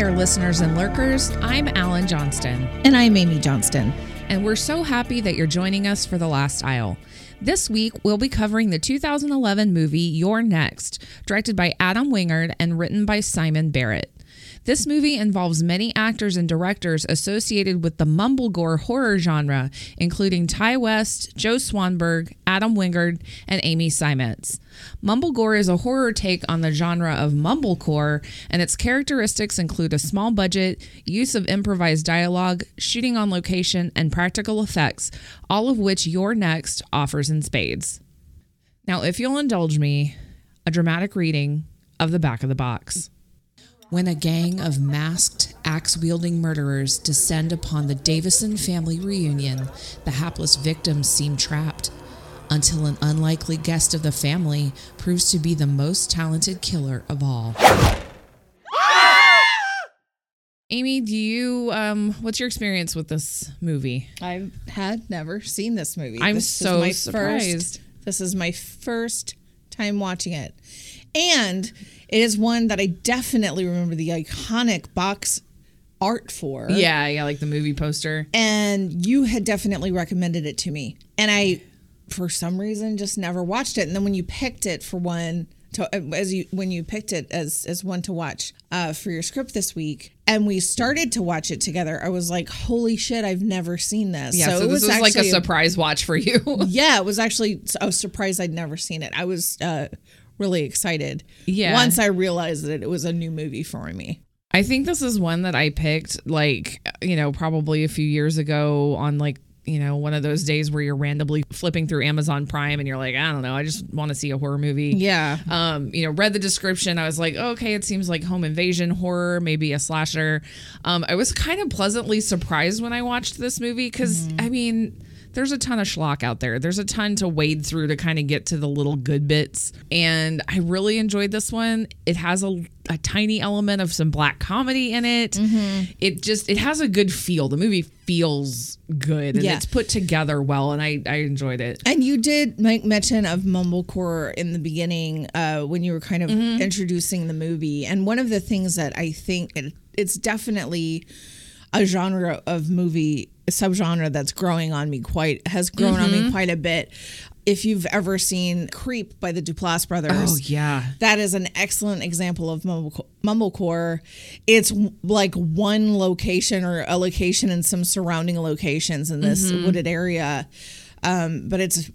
there, listeners and lurkers. I'm Allyn Johnston, And I'm Aimee Johnston. and we're so happy that you're joining us for The Last Aisle. This week, we'll be covering the 2011 movie You're Next, directed by Adam Wingard and written by Simon Barrett. This movie involves many actors and directors associated with the mumblegore horror genre, including Ti West, Joe Swanberg, Adam Wingard, and Amy Seimetz. Mumblegore is a horror take on the genre of mumblecore, and its characteristics include a small budget, use of improvised dialogue, shooting on location, and practical effects, all of which You're Next offers in spades. Now, if you'll indulge me, a dramatic reading of the back of the box. When a gang of masked, axe wielding murderers descend upon the Davison family reunion, the hapless victims seem trapped until an unlikely guest of the family proves to be the most talented killer of all. Amy, do you um what's your experience with this movie? I had never seen this movie. I'm This so surprised. First, this is my first time watching it. And it is one that I definitely remember the iconic box art for. Yeah, yeah, like the movie poster. And you had definitely recommended it to me. And I, for some reason, just never watched it. And then when you picked it for one, to, as you when you picked it as as one to watch uh, for your script this week, and we started to watch it together, I was like, "Holy shit! I've never seen this." Yeah, so, it this was like a surprise watch for you. yeah, it was actually. I was surprised I'd never seen it. I was uh, really excited. Yeah. Once I realized that it was a new movie for me. I think this is one that I picked like, you know, probably a few years ago on like, you know, one of those days where you're randomly flipping through Amazon Prime and you're like, I don't know, I just want to see a horror movie. Yeah. Um, you know, read the description. I was like, okay, it seems like home invasion horror, maybe a slasher. Um, I was kind of pleasantly surprised when I watched this movie because, I mean, there's a ton of schlock out there. There's a ton to wade through to kind of get to the little good bits. And I really enjoyed this one. It has a, a tiny element of some black comedy in it. It just, it has a good feel. The movie feels good and Yeah. it's put together well. And I, I enjoyed it. And you did make mention of mumblecore in the beginning uh, when you were kind of Mm-hmm. introducing the movie. And one of the things that I think it, it's definitely a genre of movie subgenre that's growing on me quite has grown on Mm-hmm. me quite a bit. If you've ever seen Creep by the Duplass brothers, Oh, yeah. that is an excellent example of mumblecore. mumblecore. It's like one location or a location and some surrounding locations in this wooded area, um, but it's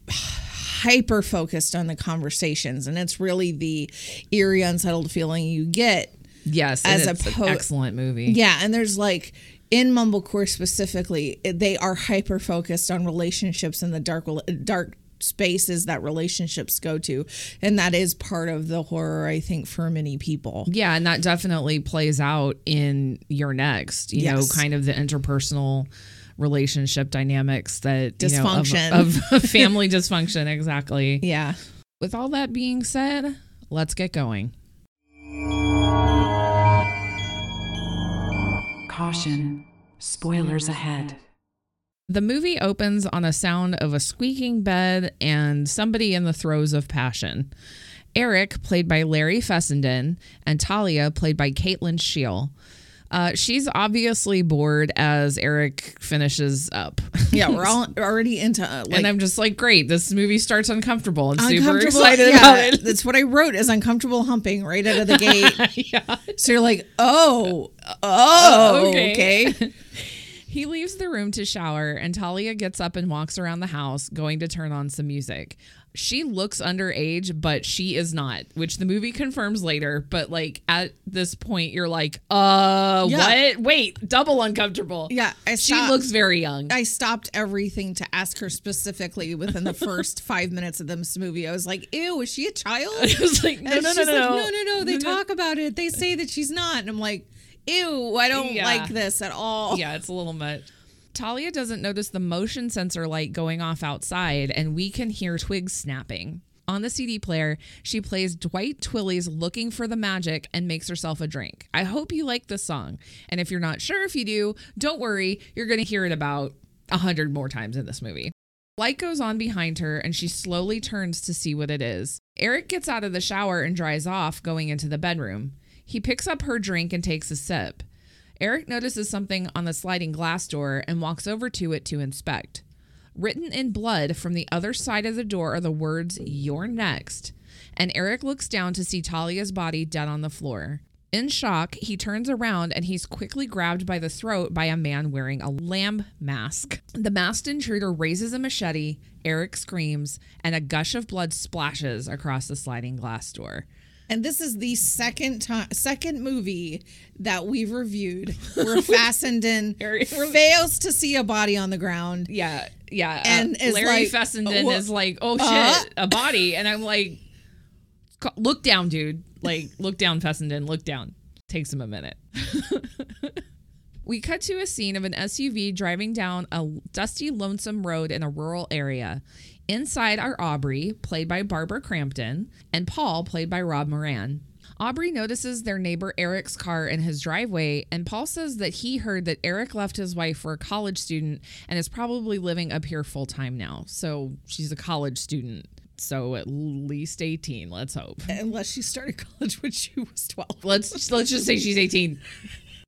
hyper focused on the conversations, and it's really the eerie, unsettled feeling you get. Yes. As a po- an excellent movie. Yeah, and there's like in mumblecore specifically, they are hyper focused on relationships and the dark dark spaces that relationships go to and that is part of the horror i think for many people Yeah, and that definitely plays out in your next, you know, kind of the interpersonal relationship dynamics that you know, of- Dysfunction. of, family dysfunction exactly. yeah With all that being said, let's get going. Caution. Spoilers ahead. The movie opens on a sound of a squeaking bed and somebody in the throes of passion. Eric, played by Larry Fessenden, and Talia, played by Kate Lyn Sheil. Uh, she's obviously bored as Eric finishes up. yeah we're all already into uh, like and I'm just like, great, this movie starts uncomfortable. I'm super uncomfortable excited yeah, about it. that's what i wrote is uncomfortable humping right out of the gate yeah. so you're like oh oh okay. okay, He leaves the room to shower, and Talia gets up and walks around the house, going to turn on some music. She looks underage, but she is not, which the movie confirms later. But like at this point, you're like, uh, Yeah. what? Wait, double uncomfortable. yeah I She looks very young. I stopped everything to ask her specifically within the first five minutes of this movie. I was like, "Ew, is she a child?" I was like, no, And no, no, no, like, no, no, no, no. They talk about it. They say that she's not, and I'm like, "Ew, I don't Yeah. like this at all." Yeah, it's a little much. Talia doesn't notice the motion sensor light going off outside, and we can hear twigs snapping. On the CD player, she plays Dwight Twilley's Looking for the Magic and makes herself a drink. I hope you like this song. And if you're not sure if you do, don't worry, you're going to hear it about a hundred more times in this movie. Light goes on behind her and she slowly turns to see what it is. Eric gets out of the shower and dries off, going into the bedroom. He picks up her drink and takes a sip. Eric notices something on the sliding glass door and walks over to it to inspect. Written in blood from the other side of the door are the words, You're next. And Eric looks down to see Talia's body dead on the floor. In shock, he turns around and he's quickly grabbed by the throat by a man wearing a lamb mask. The masked intruder raises a machete, Eric screams, and a gush of blood splashes across the sliding glass door. And this is the second time, second movie that we've reviewed where Fessenden fails to see a body on the ground. Yeah, yeah. And uh, is Larry like, Fessenden "Wha- is like, oh shit, uh?" a body. And I'm like, look down, dude. Like, look down, Fessenden, look down. Takes him a minute. we cut to a scene of an SUV driving down a dusty, lonesome road in a rural area. Inside are Aubrey, played by Barbara Crampton, and Paul, played by Rob Moran. Aubrey notices their neighbor Eric's car in his driveway, and Paul says that he heard that Eric left his wife for a college student and is probably living up here full time now. So she's a college student. So at least 18, let's hope. Unless she started college when she was 12. Let's let's just say she's 18.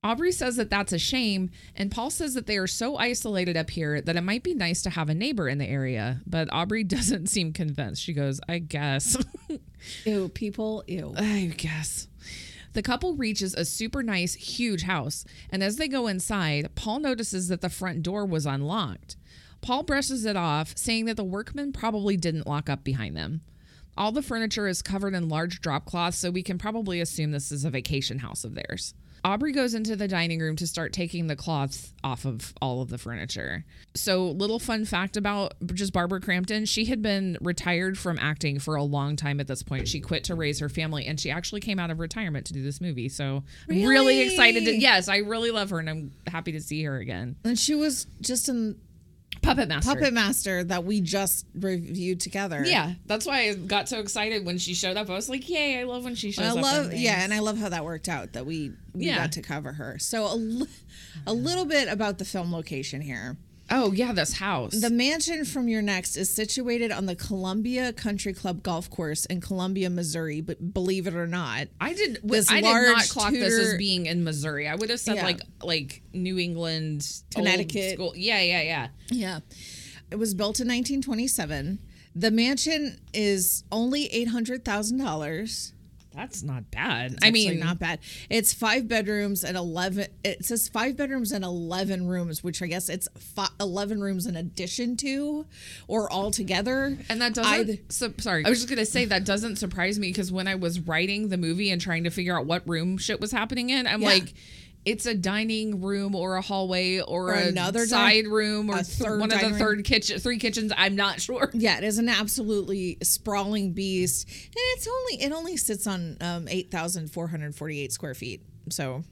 Aubrey says that that's a shame, and Paul says that they are so isolated up here that it might be nice to have a neighbor in the area. But Aubrey doesn't seem convinced. She goes, "I guess." Ew, people, ew. I guess. The couple reaches a super nice, huge house, and as they go inside, Paul notices that the front door was unlocked. Paul brushes it off, saying that the workmen probably didn't lock up behind them. All the furniture is covered in large drop cloths, so we can probably assume this is a vacation house of theirs. Aubrey goes into the dining room to start taking the cloths off of all of the furniture. So, little fun fact about just Barbara Crampton she had been retired from acting for a long time at this point. She quit to raise her family and she actually came out of retirement to do this movie. So, I'm really Really? excited to, yes, I really love her and I'm happy to see her again. And she was just in Puppet Master. Puppet Master that we just reviewed together. Yeah, that's why I got so excited when she showed up. I was like, "Yay! I love when she shows I up." in love, yeah, and I love how that worked out that we we Yeah. got to cover her. So a, a little bit about the film location here. Oh yeah, this house. The mansion from your next is situated on the Columbia Country Club golf course in Columbia, Missouri. But believe it or not, I did. This I did not large clock this as being in Missouri. I would have said Yeah. like like New England, Connecticut. School. Yeah, yeah, yeah. yeah, it was built in 1927. The mansion is only eight hundred thousand dollars. That's not bad. I I mean, mean, not bad. It's five bedrooms and eleven. It says five bedrooms and eleven rooms, which I guess it's fi- eleven rooms in addition to, or all together. and that doesn't. Either- so, sorry, I was just gonna say that doesn't surprise me because when I was writing the movie and trying to figure out what room shit was happening in, I'm Yeah. like. It's a dining room or a hallway or, Or a another di- side room or one of the room. third kitchen, three kitchens. I'm not sure. Yeah, it is an absolutely sprawling beast, and it's only it only sits on um, eight thousand four hundred forty eight square feet. So,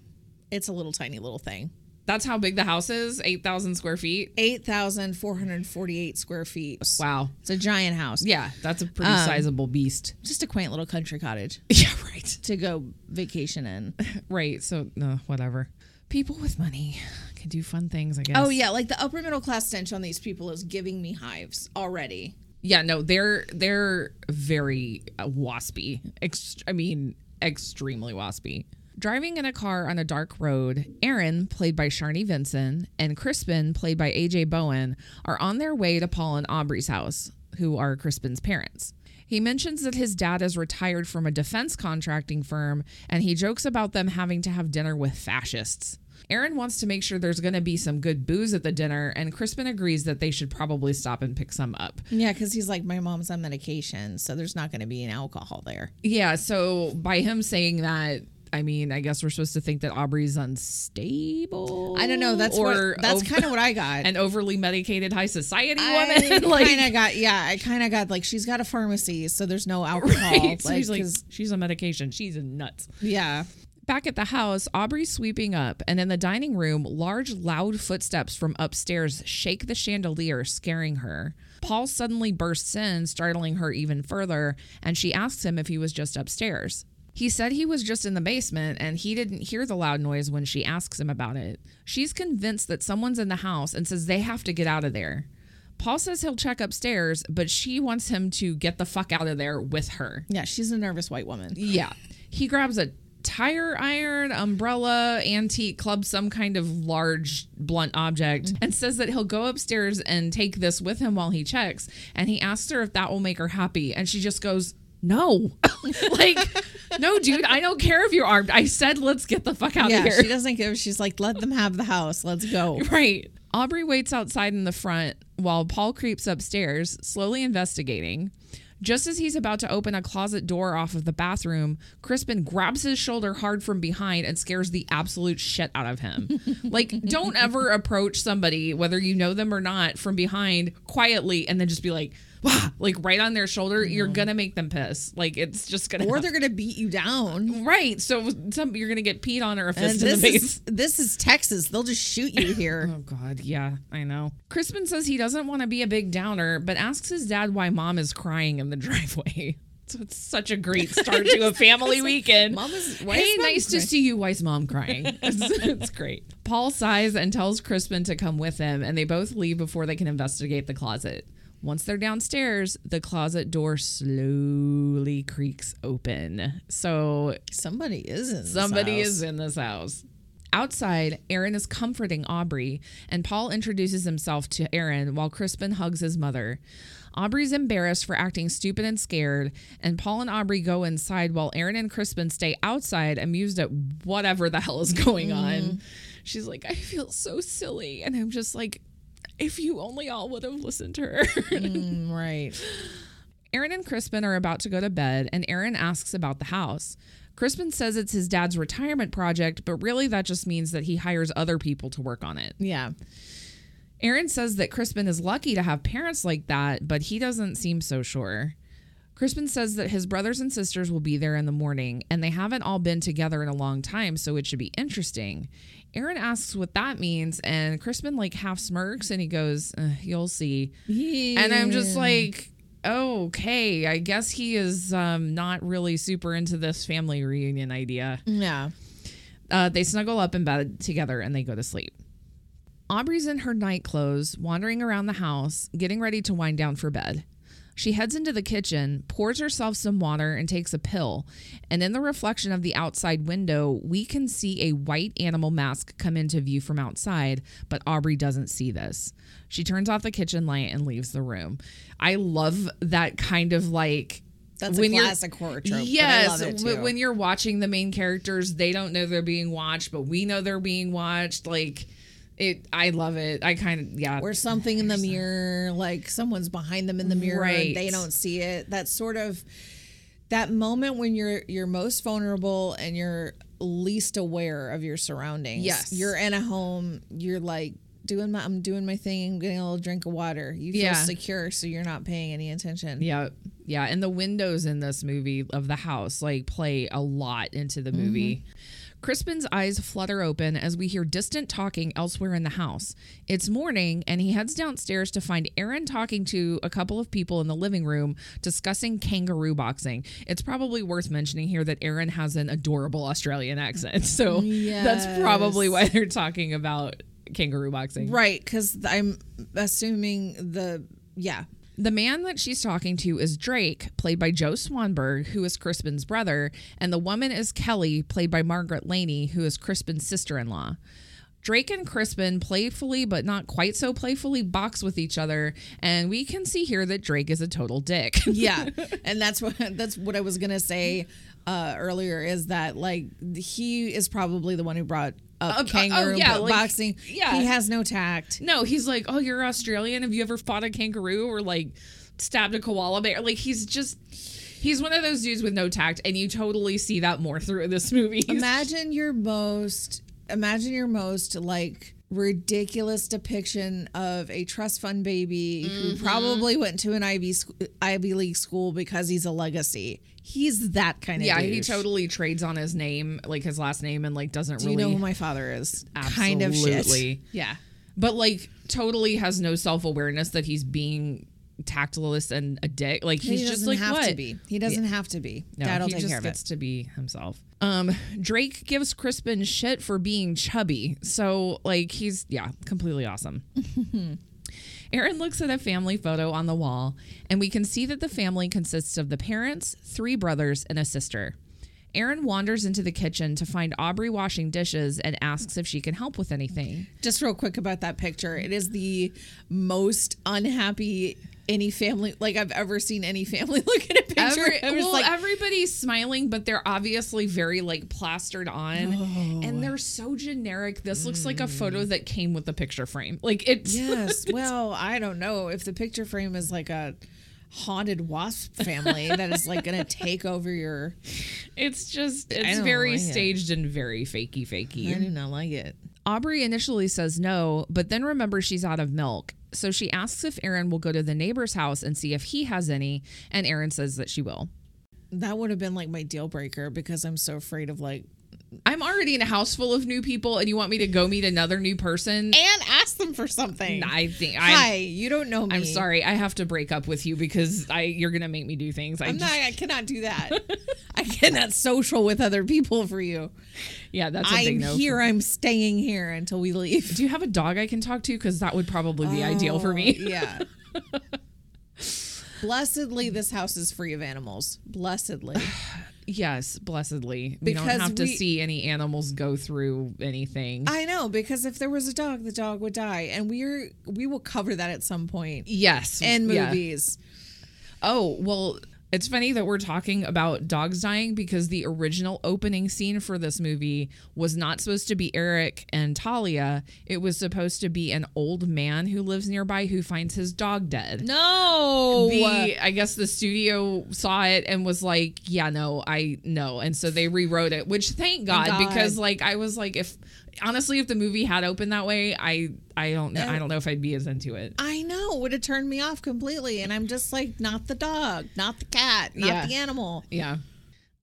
it's a little tiny little thing. That's how big the house is. Eight thousand square feet. Eight thousand four hundred forty eight square feet. Wow. It's a giant house. Yeah, that's a pretty Um, sizable beast. just a quaint little country cottage Yeah, right. to go vacation in. Right. So, no, whatever. People with money can do fun things, I guess. Oh yeah, like the upper middle class stench on these people is giving me hives already. Yeah, no, they're they're very uh, waspy. Ext- I mean, extremely waspy. Driving in a car on a dark road, Erin, played by Sharni Vinson, and Crispin, played by AJ Bowen, are on their way to Paul and Aubrey's house, who are Crispin's parents. He mentions that his dad is retired from a defense contracting firm, and he jokes about them having to have dinner with fascists. Erin wants to make sure there's going to be some good booze at the dinner, and Crispin agrees that they should probably stop and pick some up. Yeah, because he's like, my mom's on medication, so there's not going to be an alcohol there. Yeah, so by him saying that, I mean, I guess we're supposed to think that Aubrey's unstable. I don't know. That's what. That's kind of what I got. an overly medicated high society I woman. like, kind of got. Yeah, I kind of got like she's got a pharmacy, so there's no alcohol. right? So Like, he's like, she's on medication. She's nuts. yeah. Back at the house, Aubrey's sweeping up, and in the dining room, large, loud footsteps from upstairs shake the chandelier, scaring her. Paul suddenly bursts in, startling her even further, and she asks him if he was just upstairs. He said he was just in the basement and he didn't hear the loud noise when she asks him about it. She's convinced that someone's in the house and says they have to get out of there. Paul says he'll check upstairs, but she wants him to get the fuck out of there with her. Yeah, she's a nervous white woman. Yeah. He grabs a tire iron, umbrella, antique, club, some kind of large blunt object, and says that he'll go upstairs and take this with him while he checks. And he asks her if that will make her happy. And she just goes, no. like, no, dude, I don't care if you're armed. I said, let's get the fuck out yeah, of here. she doesn't care. She's like, let them have the house. Let's go. Right. Aubrey waits outside in the front while Paul creeps upstairs, slowly investigating. Just as he's about to open a closet door off of the bathroom, Crispin grabs his shoulder hard from behind and scares the absolute shit out of him. like, don't ever approach somebody, whether you know them or not, from behind quietly and then just be like! like right on their shoulder. You're mm-hmm. gonna make them piss. Like it's just gonna. Or happen. they're gonna beat you down. right. So some, you're gonna get peed on or a fist in the face. is this is Texas. They'll just shoot you here. Oh God, yeah, I know. Crispin says he doesn't want to be a big downer, but asks his dad why mom is crying in the driveway. So it's such a great start to a family weekend. Mom is- why hey, is mom nice to see you. Why's mom crying? it's, it's great. Paul sighs and tells Crispin to come with him, and they both leave before they can investigate the closet. Once they're downstairs, the closet door slowly creaks open. So Somebody is in. this Somebody is in this house. Outside, Erin is comforting Aubrey, and Paul introduces himself to Erin while Crispin hugs his mother. Aubrey's embarrassed for acting stupid and scared, and Paul and Aubrey go inside while Erin and Crispin stay outside, amused at whatever the hell is going on. Mm-hmm. She's like, I feel so silly. And I'm just like, if you only all would have listened to her. Mm, right. Erin and Crispin are about to go to bed, and Erin asks about the house. Crispin says it's his dad's retirement project, but really that just means that he hires other people to work on it. Yeah. Erin says that Crispin is lucky to have parents like that, but he doesn't seem so sure. Crispin says that his brothers and sisters will be there in the morning, and they haven't all been together in a long time, so it should be interesting. Erin asks what that means, and Crispin like half smirks and he goes, "Uh, "You'll see." And I'm just like, okay, I guess he is um, not really super into this family reunion idea. Yeah. Uh, they snuggle up in bed together and they go to sleep. Aubrey's in her night clothes, wandering around the house, getting ready to wind down for bed. She heads into the kitchen, pours herself some water, and takes a pill. And in the reflection of the outside window, we can see a white animal mask come into view from outside, but Aubrey doesn't see this. She turns off the kitchen light and leaves the room. I love that kind of like. That's a when you're- classic horror trope. Yes, love it too. when you're watching the main characters, they don't know they're being watched, but we know they're being watched. Like it, I love it. I kind of yeah. or something in the mirror, like someone's behind them in the mirror Right. and they don't see it. That sort of that moment when you're you're most vulnerable and you're least aware of your surroundings. Yes. You're in a home, you're like doing my I'm doing my thing, I'm getting a little drink of water. You feel Yeah. secure so you're not paying any attention. Yeah, yeah, and the windows in this movie of the house like play a lot into the mm-hmm. movie. Crispin's eyes flutter open as we hear distant talking elsewhere in the house. It's morning, and he heads downstairs to find Erin talking to a couple of people in the living room discussing kangaroo boxing. It's probably worth mentioning here that Erin has an adorable Australian accent, so that's probably why they're talking about kangaroo boxing. Right, because I'm assuming the yeah. The man that she's talking to is Drake, played by Joe Swanberg, who is Crispin's brother, and the woman is Kelly, played by Margaret Laney, who is Crispin's sister in law. Drake and Crispin playfully, but not quite so playfully, box with each other, and we can see here that Drake is a total dick. yeah and that's what that's what i was gonna say uh earlier is that like he is probably the one who brought up Uh, kangaroo oh, yeah, like, boxing yeah. he has no tact no, he's like, Oh, you're Australian. Have you ever fought a kangaroo or like stabbed a koala bear? Like, he's just. He's one of those dudes with no tact, and you totally see that more through this movie. Imagine your most imagine your most like ridiculous depiction of a trust fund baby Mm-hmm. who probably went to an ivy sc- ivy league school because he's a legacy he's that kind of Yeah, dude. he totally trades on his name, like his last name, and like doesn't do you really. know who my father is kind of shit yeah but like totally has no self awareness that he's being tactless and a dick. Like he's he just doesn't like have what? to be he doesn't have to be No, dad'll he take just care of it gets to be himself. Um, Drake gives Crispin shit for being chubby, so like he's yeah, completely awesome. Erin looks at a family photo on the wall, and we can see that the family consists of the parents, three brothers, and a sister. Erin wanders into the kitchen to find Aubrey washing dishes and asks if she can help with anything. Just real quick about that picture. It is the most unhappy any family like I've ever seen any family look at a picture. Every, well, like, everybody's smiling, but they're obviously very like plastered on, Oh. and they're so generic. This looks like a photo mm. that came with the picture frame. Like it's yes. Well, I don't know if the picture frame is like a haunted wasp family that is like going to take over your. it's just it's very like it. staged and very fakey fakey. I do not like it. Aubrey initially says no, but then remembers she's out of milk. So she asks if Erin will go to the neighbor's house and see if he has any, and Erin says that she will. That would have been like my deal breaker because I'm so afraid of like I'm already in a house full of new people, and you want me to go meet another new person? and ask them for something. I think I'm, Hi, you don't know me. I'm sorry. I have to break up with you because I you're gonna make me do things. I I'm just, not. I cannot do that. I cannot social with other people for you. yeah, that's a big I'm no. here. I'm staying here until we leave. do you have a dog I can talk to? Because that would probably be ideal for oh, me. Oh, yeah. Blessedly, this house is free of animals. Blessedly. Yes, blessedly. We don't have to we- see any animals go through anything. I know because if there was a dog, the dog would die, and we're we will cover that at some point yes, in yeah. movies. Oh, well, it's funny that we're talking about dogs dying because the original opening scene for this movie was not supposed to be Eric and Talia. It was supposed to be an old man who lives nearby who finds his dog dead. No, The I guess the studio saw it and was like, yeah, no, I no. And so they rewrote it, which thank God, God. because like I was like if honestly if the movie had opened that way, I I don't know I don't know if I'd be as into it. I know would have turned me off completely, and I'm just like, not the dog, not the cat, not Yeah. the animal. Yeah.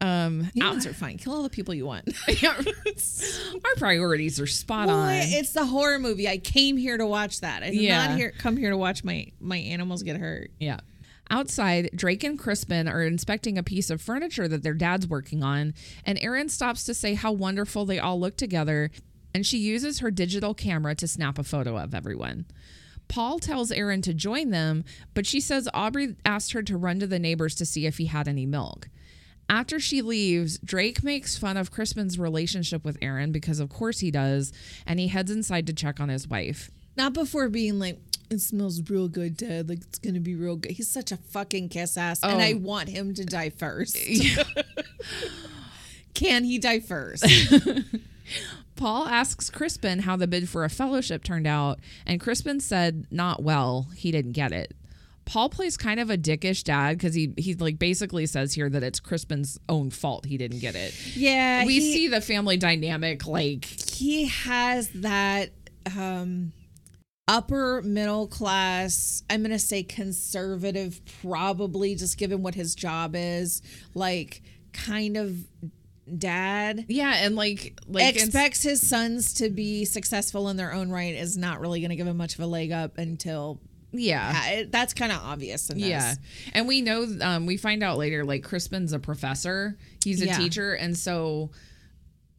Um Humans are fine. Kill all the people you want. our priorities are spot Well, on. it's the horror movie. I came here to watch that. I did Yeah. not here come here to watch my my animals get hurt. Yeah. Outside, Drake and Crispin are inspecting a piece of furniture that their dad's working on, and Erin stops to say how wonderful they all look together, and she uses her digital camera to snap a photo of everyone. Paul tells Erin to join them, but she says Aubrey asked her to run to the neighbors to see if he had any milk. After she leaves, Drake makes fun of Crispin's relationship with Erin because, of course, he does, and he heads inside to check on his wife. Not before being like, it smells real good, Dad. Like it's gonna be real good. He's such a fucking kiss ass, and Oh. I want him to die first. Can he die first? Paul asks Crispin how the bid for a fellowship turned out, and Crispin said not well. He didn't get it. Paul plays kind of a dickish dad because he he like basically says here that it's Crispin's own fault he didn't get it. yeah, we he, see the family dynamic like he has that um upper middle class i'm gonna say conservative probably just given what his job is like kind of dad yeah, and like like expects his sons to be successful in their own right is not really going to give him much of a leg up until yeah. yeah, it- that's kind of obvious. Yeah. And we know, um, we find out later, like Crispin's a professor, he's a Yeah. teacher. And so,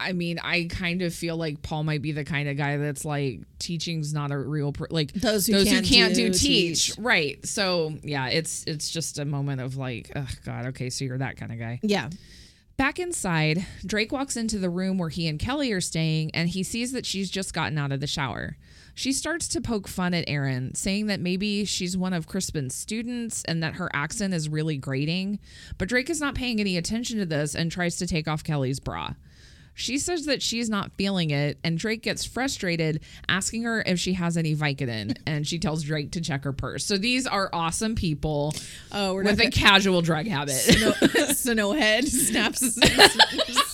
I mean, I kind of feel like Paul might be the kind of guy that's like, teaching's not a real, pro- like, Those who can't do, do, teach. teach. Right. So, yeah, it's, it's just a moment of like, oh, God, okay, so you're that kind of guy. Yeah. Back inside, Drake walks into the room where he and Kelly are staying and he sees that she's just gotten out of the shower. She starts to poke fun at Erin, saying that maybe she's one of Crispin's students and that her accent is really grating. But Drake is not paying any attention to this and tries to take off Kelly's bra. She says that she's not feeling it, and Drake gets frustrated, asking her if she has any Vicodin, and she tells Drake to check her purse. So these are awesome people Oh, we're with a casual drug habit. Snow head snaps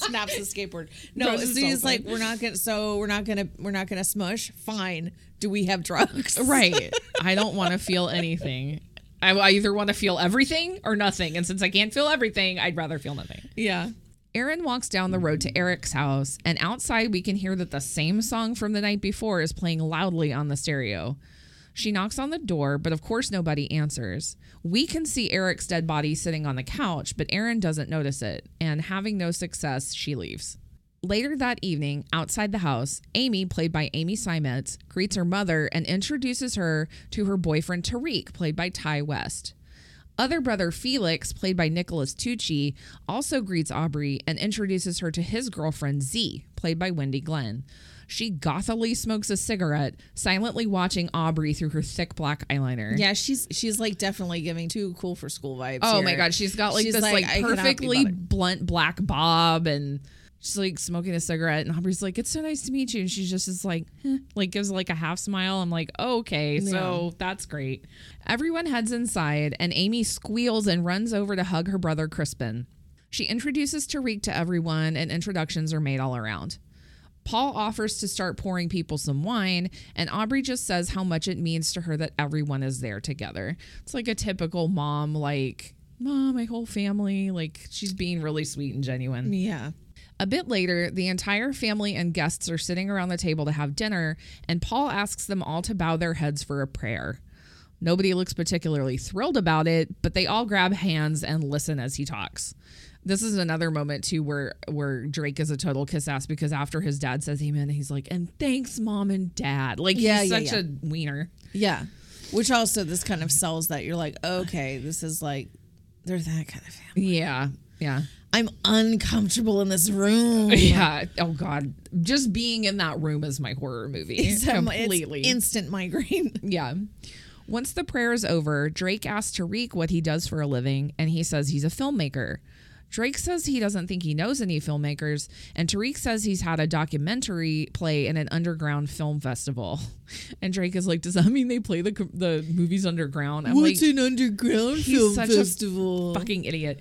snaps the skateboard. No, so he's like, we're not gonna. So we're not gonna. We're not gonna smush. Fine. Do we have drugs? Right. I don't want to feel anything. I, I either want to feel everything or nothing. And since I can't feel everything, I'd rather feel nothing. Yeah. Erin walks down the road to mm-hmm. Eric's house, and outside we can hear that the same song from the night before is playing loudly on the stereo. She knocks on the door, but of course nobody answers. We can see Eric's dead body sitting on the couch, but Erin doesn't notice it, and having no success, she leaves. Later that evening, outside the house, Amy, played by Amy Seimetz, greets her mother and introduces her to her boyfriend Tariq, played by Ti West. Other brother Felix, played by Nicholas Tucci, also greets Aubrey and introduces her to his girlfriend Z, played by Wendy Glenn. She gothily smokes a cigarette, silently watching Aubrey through her thick black eyeliner. Yeah, she's she's like definitely giving too cool for school vibes. Oh my god, she's got like She's this like, "I cannot be perfectly blunt black bob and she's like smoking a cigarette and Aubrey's like, It's so nice to meet you. And she's just is like, "Huh," like gives like a half smile. I'm like, oh, okay, so that's great. Everyone heads inside and Amy squeals and runs over to hug her brother Crispin. She introduces Tariq to everyone and introductions are made all around. Paul offers to start pouring people some wine, and Aubrey just says how much it means to her that everyone is there together. It's like a typical mom, like, Mom, my whole family. Like, she's being really sweet and genuine. Yeah. A bit later, the entire family and guests are sitting around the table to have dinner, and Paul asks them all to bow their heads for a prayer. Nobody looks particularly thrilled about it, but they all grab hands and listen as he talks. This is another moment too where where Drake is a total kiss ass because after his dad says amen, he's like, and thanks mom and dad. Like Yeah, he's yeah, such yeah. a wiener. Yeah. Which also this kind of sells that you're like, okay, this is like they're that kind of family. Yeah. Yeah. I'm uncomfortable in this room. Yeah. Oh God. Just being in that room is my horror movie. It's, um, it's Completely. instant migraine. Yeah. Once the prayer is over, Drake asks Tariq what he does for a living, and he says he's a filmmaker. Drake says he doesn't think he knows any filmmakers, and Tariq says he's had a documentary play in an underground film festival. And Drake is like, "Does that mean they play the the movies underground?" I'm like, an underground such a fucking idiot.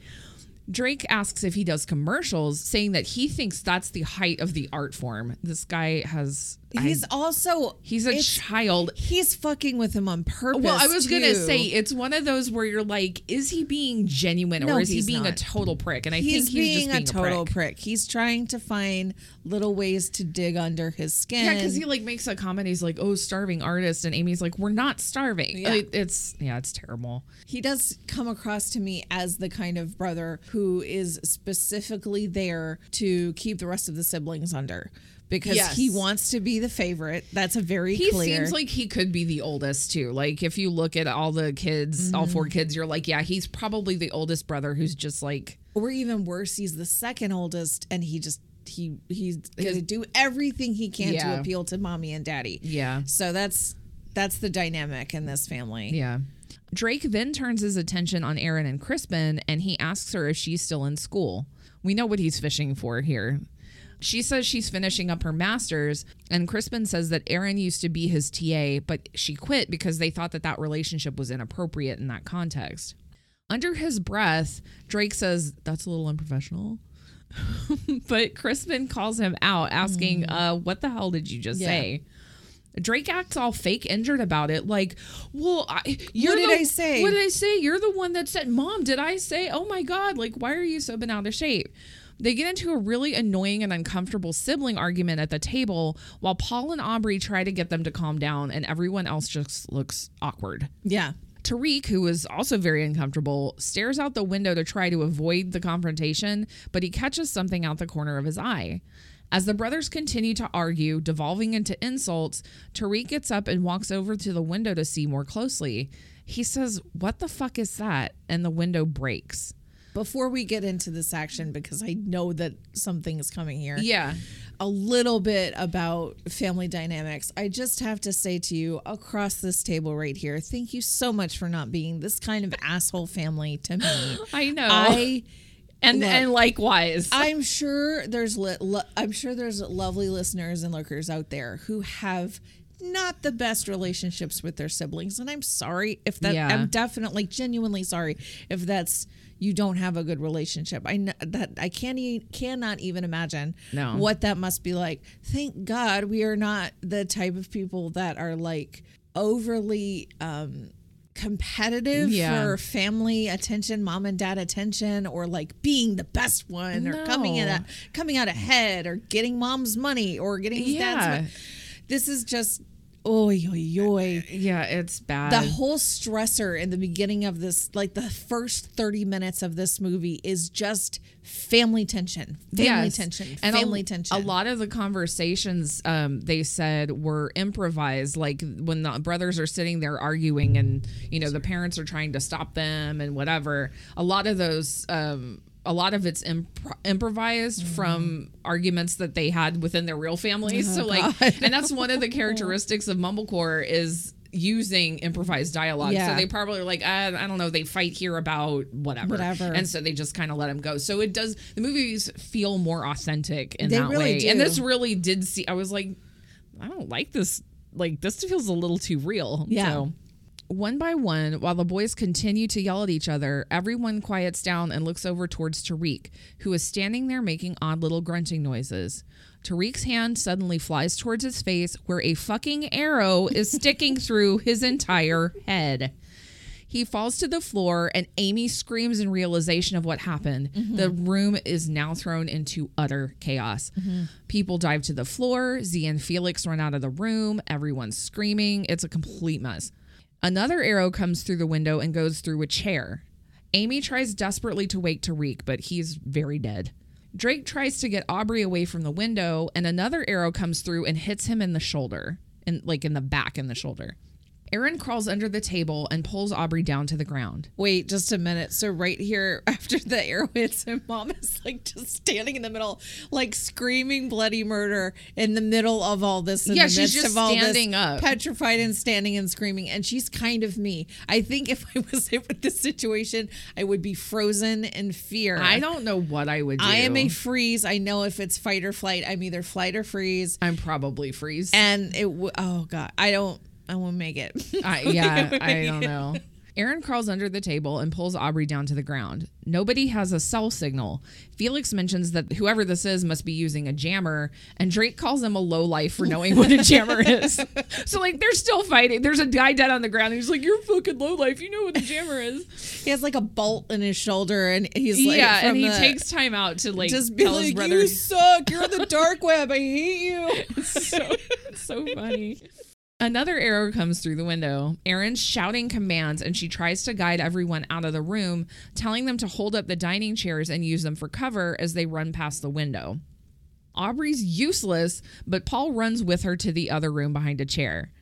Drake asks if he does commercials, saying that he thinks that's the height of the art form. This guy has He's I- also he's a child. He's fucking with him on purpose. Well, I was gonna say it's one of those where you're like, is he being genuine No, or is he being a total prick? And I he's think he's being, just a being total prick. prick. He's trying to find little ways to dig under his skin. Yeah, because he like makes a comment. He's like, "Oh, starving artist," and Amy's like, "We're not starving." Yeah. Like, it's yeah, it's terrible. he does come across to me as the kind of brother who is specifically there to keep the rest of the siblings under because Yes. he wants to be the favorite. That's a very He clear. seems like he could be the oldest too. Like if you look at all the kids, all four Mm-hmm. kids, you're like, yeah, he's probably the oldest brother who's just like, or even worse, he's the second oldest, and he just he he's gonna do everything he can Yeah. to appeal to mommy and daddy. yeah, So that's that's the dynamic in this family. yeah. Drake then turns his attention on Erin and Crispin, and he asks her if she's still in school. We know what he's fishing for here. She says she's finishing up her master's, and Crispin says that Erin used to be his TA, but she quit because they thought that that relationship was inappropriate in that context. Under his breath, Drake says, That's a little unprofessional. but Crispin calls him out, asking, uh, What the hell did you just Yeah. say? Drake acts all fake injured about it, like, "Well, I, you're did the- I say? What did I say? You're the one that said, Mom, did I say? Oh my God, like, why are you so bent out of shape?" They get into a really annoying and uncomfortable sibling argument at the table while Paul and Aubrey try to get them to calm down, and everyone else just looks awkward. Yeah. Tariq, who is also very uncomfortable, stares out the window to try to avoid the confrontation, but he catches something out the corner of his eye. As the brothers continue to argue, devolving into insults, Tariq gets up and walks over to the window to see more closely. He says, What the fuck is that? And the window breaks. Before we get into this action, because I know that something is coming here. Yeah. a little bit about family dynamics. I just have to say to you across this table right here, thank you so much for not being this kind of asshole family to me. I know. I and Look, and likewise. I'm sure there's li- lo- I'm sure there's lovely listeners and lurkers out there who have not the best relationships with their siblings and I'm sorry if that Yeah. I'm definitely genuinely sorry if that's you don't have a good relationship. I know that I can't e- cannot even imagine No. what that must be like. Thank God we are not the type of people that are like overly um competitive Yeah. for family attention, mom and dad attention, or like being the best one, or coming in a, coming out ahead, or getting mom's money, or getting Yeah. dad's money. This is just Oy, oy, oy. Yeah, it's bad. The whole stressor in the beginning of this, like the first 30 minutes of this movie, is just family tension. Family Yes. tension. And a- family tension. A lot of the conversations um, they said were improvised, like when the brothers are sitting there arguing, and you know the parents are trying to stop them and whatever. A lot of those. Um, a lot of it's impro- improvised Mm-hmm. from arguments that they had within their real families. so like, Oh, God. and that's one of the characteristics of Mumblecore is using improvised dialogue. So they probably are like, I, I don't know, they fight here about whatever, Whatever. and so they just kind of let them go. So it does. The movies feel more authentic in They that really way, and this really did see. I was like, I don't like this. Like this feels a little too real. Yeah. So, one by one, while the boys continue to yell at each other, everyone quiets down and looks over towards Tariq, who is standing there making odd little grunting noises. Tariq's hand suddenly flies towards his face, where a fucking arrow is sticking through his entire head. He falls to the floor, and Amy screams in realization of what happened. Mm-hmm. The room is now thrown into utter chaos. Mm-hmm. People dive to the floor. Z and Felix run out of the room. Everyone's screaming. It's a complete mess. Another arrow comes through the window and goes through a chair. Amy tries desperately to wake Tariq, but he's very dead. Drake tries to get Aubrey away from the window, and another arrow comes through and hits him in the shoulder, and like in the back in the shoulder. Erin crawls under the table and pulls Aubrey down to the ground. Wait, just a minute. So right here, after the arrow hits him, mom is like just standing in the middle, like screaming bloody murder in the middle of all this. Yeah, she's just standing up. petrified and standing and screaming. And she's kind of me. I think if I was hit with this situation, I would be frozen in fear. I don't know what I would do. I am a freeze. I know if it's fight or flight, I'm either flight or freeze. I'm probably freeze. And it, w- oh God, I don't, I won't make it. I, yeah, I don't know. Erin crawls under the table and pulls Aubrey down to the ground. Nobody has a cell signal. Felix mentions that whoever this is must be using a jammer, and Drake calls him a low life for knowing what a jammer is. So like they're still fighting. There's a guy dead on the ground. And he's like, "You're fucking low life. You know what a jammer is." he has like a bolt in his shoulder, and he's like, yeah, and he the- takes time out to like just be tell his like, brother. "You suck. You're on the dark web. I hate you." so, so funny. Another arrow comes through the window. Erin's shouting commands and she tries to guide everyone out of the room, telling them to hold up the dining chairs and use them for cover as they run past the window. Aubrey's useless, but Paul runs with her to the other room behind a chair.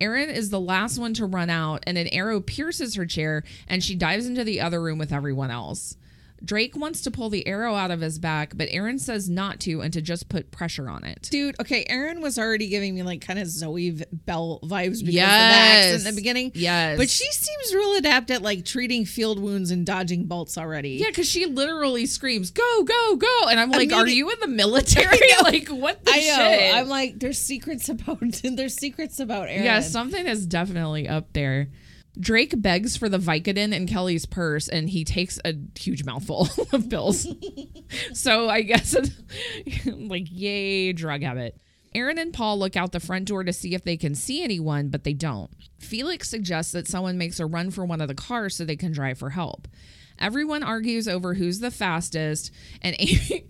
Erin is the last one to run out, and an arrow pierces her chair, and she dives into the other room with everyone else. Drake wants to pull the arrow out of his back, but Erin says not to and to just put pressure on it. Dude, okay, Erin was already giving me like kind of Zoe Bell vibes because of the Yes. axe in the beginning. Yes. But she seems real adept at like treating field wounds and dodging bolts already. Yeah, because she literally screams, "Go, go, go!" And I'm like, "Are you in the military? like, what the I know. shit?" I'm like, there's secrets about there's secrets about Erin. yeah, something is definitely up there. Drake begs for the Vicodin in Kelly's purse, and he takes a huge mouthful of pills. so I guess, like, yay, drug habit. Erin and Paul look out the front door to see if they can see anyone, but they don't. Felix suggests that someone makes a run for one of the cars so they can drive for help. Everyone argues over who's the fastest, and Amy,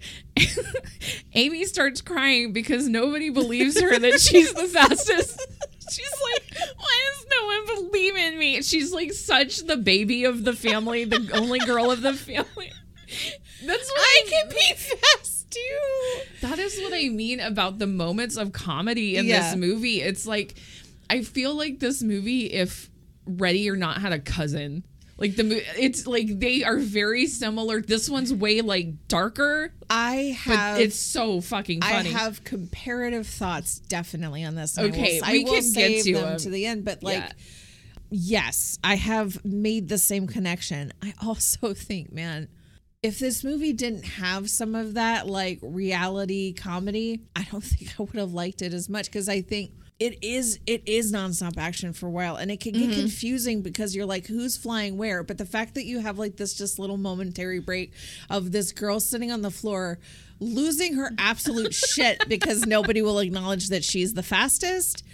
Amy starts crying because nobody believes her that she's the fastest. She's like, why does no one believe in me? She's like such the baby of the family, the only girl of the family. That's what I can be fast too. that is what I mean about the moments of comedy in Yeah. this movie. It's like I feel like this movie, if Ready or Not had a cousin, like the it's like they are very similar. This one's way like darker, I but have it's so fucking funny. I have comparative thoughts definitely on this. and I will- Okay, I we will, can get save to them 'em. to the end, but like, Yeah. yes, I have made the same connection. I also think, man, if this movie didn't have some of that like reality comedy, I don't think I would have liked it as much because I think it is it is nonstop action for a while and it can get Mm-hmm. confusing because you're like who's flying where but the fact that you have like this just little momentary break of this girl sitting on the floor losing her absolute shit because nobody will acknowledge that she's the fastest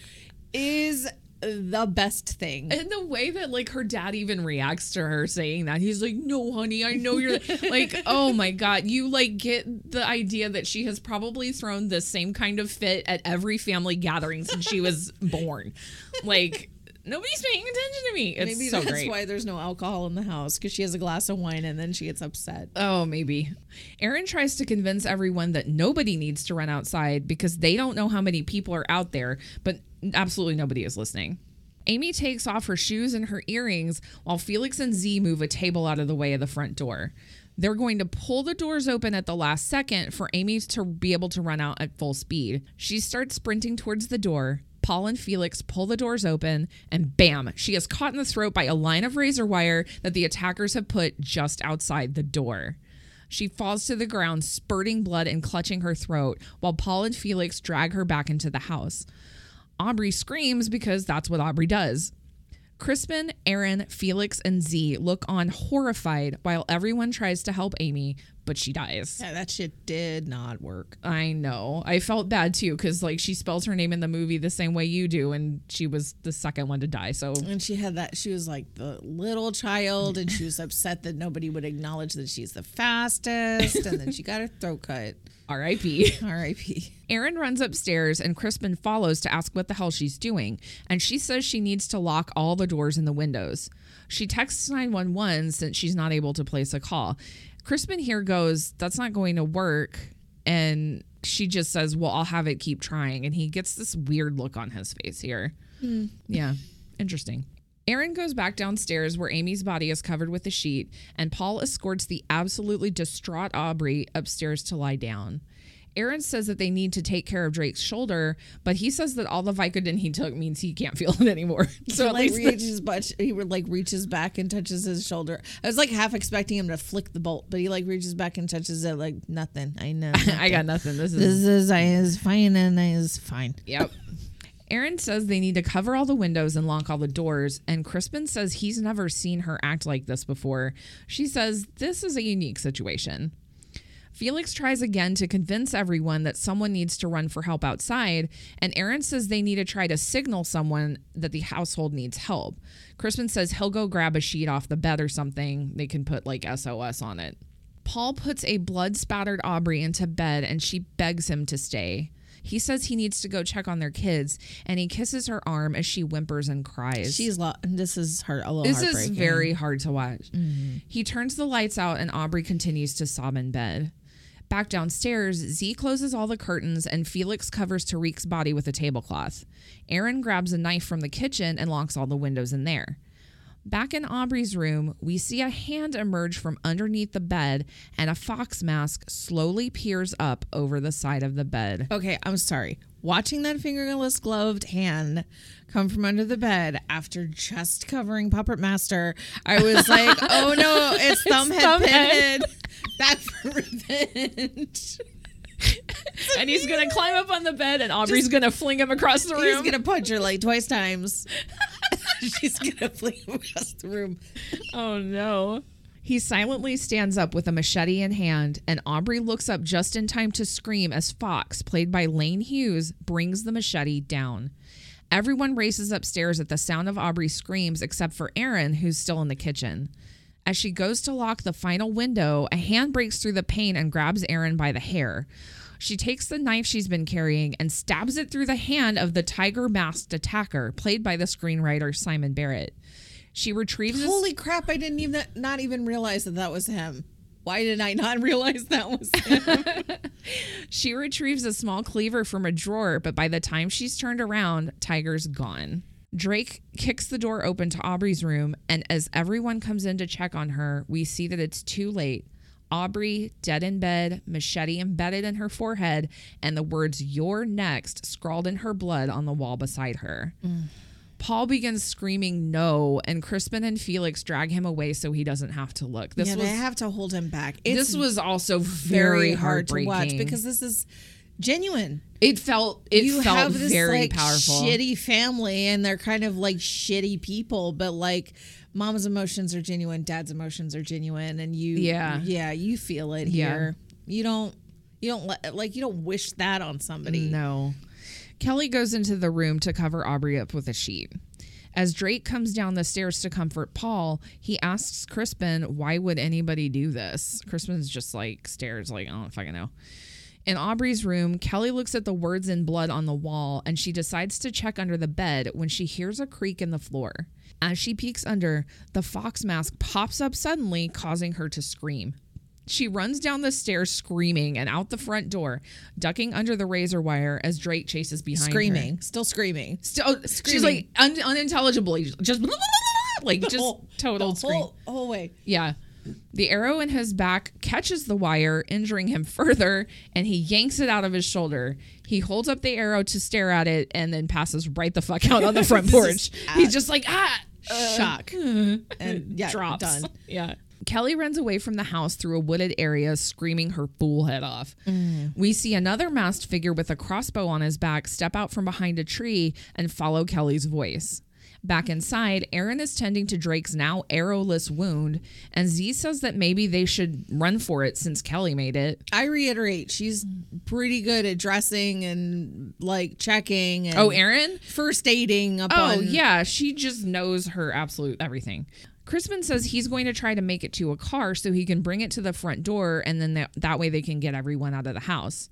is the best thing. And the way that like her dad even reacts to her saying that, he's like, "No, honey, I know you're like, oh my god, you like get the idea that she has probably thrown the same kind of fit at every family gathering since she was born. Like nobody's paying attention to me. It's Maybe so that's great. why there's no alcohol in the house because she has a glass of wine and then she gets upset. Oh, maybe. Erin tries to convince everyone that nobody needs to run outside because they don't know how many people are out there, but absolutely nobody is listening. Amy takes off her shoes and her earrings while Felix and Z move a table out of the way of the front door. They're going to pull the doors open at the last second for Amy to be able to run out at full speed. She starts sprinting towards the door. Paul and Felix pull the doors open, and bam, she is caught in the throat by a line of razor wire that the attackers have put just outside the door. She falls to the ground, spurting blood and clutching her throat, while Paul and Felix drag her back into the house. Aubrey screams because that's what Aubrey does. Crispin, Erin, Felix, and Z look on horrified while everyone tries to help Aimee, but she dies. Yeah, that shit did not work. I know. I felt bad too because like she spells her name in the movie the same way you do, and she was the second one to die. So And she had that, she was like the little child and she was upset that nobody would acknowledge that she's the fastest. And then she got her throat cut. R.I.P. R.I.P. Erin runs upstairs and Crispin follows to ask what the hell she's doing, and she says she needs to lock all the doors and the windows. She texts 911 since she's not able to place a call. Crispin here goes, That's not going to work. And she just says, Well, I'll have it keep trying. And he gets this weird look on his face here. Hmm. Yeah, interesting. Erin goes back downstairs where Aimee's body is covered with a sheet, and Paul escorts the absolutely distraught Aubrey upstairs to lie down. Erin says that they need to take care of Drake's shoulder, but he says that all the Vicodin he took means he can't feel it anymore. So he at like least reaches, but he would like reaches back and touches his shoulder. I was like half expecting him to flick the bolt, but he like reaches back and touches it like nothing. I know. I got nothing. This is this is I is fine and I is fine. Yep. Erin says they need to cover all the windows and lock all the doors, and Crispin says he's never seen her act like this before. She says this is a unique situation. Felix tries again to convince everyone that someone needs to run for help outside, and Erin says they need to try to signal someone that the household needs help. Crispin says he'll go grab a sheet off the bed or something. They can put like SOS on it. Paul puts a blood spattered Aubrey into bed and she begs him to stay. He says he needs to go check on their kids and he kisses her arm as she whimpers and cries. She's lo- this is her a little this is very hard to watch. Mm-hmm. He turns the lights out and Aubrey continues to sob in bed. Back downstairs, Z closes all the curtains and Felix covers Tariq's body with a tablecloth. Erin grabs a knife from the kitchen and locks all the windows in there. Back in Aubrey's room, we see a hand emerge from underneath the bed and a fox mask slowly peers up over the side of the bed. Okay, I'm sorry. Watching that fingerless gloved hand come from under the bed after just covering Puppet Master, I was like, oh no, it's Thumbhead Thumbhead. Pinhead. Back for revenge. And he's gonna climb up on the bed and Aubrey's gonna fling him across the room. He's gonna punch her like twice times. She's gonna flee across the room. Oh no. He silently stands up with a machete in hand, and Aubrey looks up just in time to scream as Fox, played by Lane Hughes, brings the machete down. Everyone races upstairs at the sound of Aubrey's screams except for Erin, who's still in the kitchen. As she goes to lock the final window, a hand breaks through the pane and grabs Erin by the hair. She takes the knife she's been carrying and stabs it through the hand of the tiger masked attacker, played by the screenwriter Simon Barrett. She retrieves his- Holy crap! I didn't even not even realize that that was him. Why did I not realize that was him? She retrieves a small cleaver from a drawer, but by the time she's turned around, Tiger's gone. Drake kicks the door open to Aubrey's room, and as everyone comes in to check on her, we see that it's too late. Aubrey, dead in bed, machete embedded in her forehead, and the words, You're next, scrawled in her blood on the wall beside her. Mm. Paul begins screaming no, and Crispin and Felix drag him away so he doesn't have to look. This yeah, was they have to hold him back. It's this was also very, very hard to watch because this is genuine. It felt it you felt have this very like powerful. shitty family and they're kind of like shitty people but like mom's emotions are genuine dad's emotions are genuine and you Yeah. yeah you feel it Yeah. here you don't you don't let like you don't wish that on somebody No. Kelly goes into the room to cover Aubrey up with a sheet. As Drake comes down the stairs to comfort Paul, he asks Crispin, why would anybody do this? Crispin's just like stares, like, I don't fucking know. In Aubrey's room, Kelly looks at the words in blood on the wall and she decides to check under the bed when she hears a creak in the floor. As she peeks under, the fox mask pops up suddenly, causing her to scream. She runs down the stairs screaming and out the front door, ducking under the razor wire as Drake chases behind her. Screaming, still screaming. Still, oh, she's Screaming. like un- unintelligibly, just like just whole- total the scream. whole, whole way. Yeah. The arrow in his back catches the wire, injuring him further, and he yanks it out of his shoulder. He holds up the arrow to stare at it and then passes right the fuck out on the front porch. He's just like, ah, Shock. and yeah, drops. done. Yeah. Kelly runs away from the house through a wooded area, screaming her fool head off. We see another masked figure with a crossbow on his back step out from behind a tree and follow Kelly's voice. Back inside, Erin is tending to Drake's now arrowless wound, and Z says that maybe they should run for it since Kelly made it. I reiterate, she's pretty good at dressing and like checking and Oh, Erin? first aiding up Oh, on yeah. She just knows her absolute everything. Crispin says he's going to try to make it to a car so he can bring it to the front door and then that, that way they can get everyone out of the house.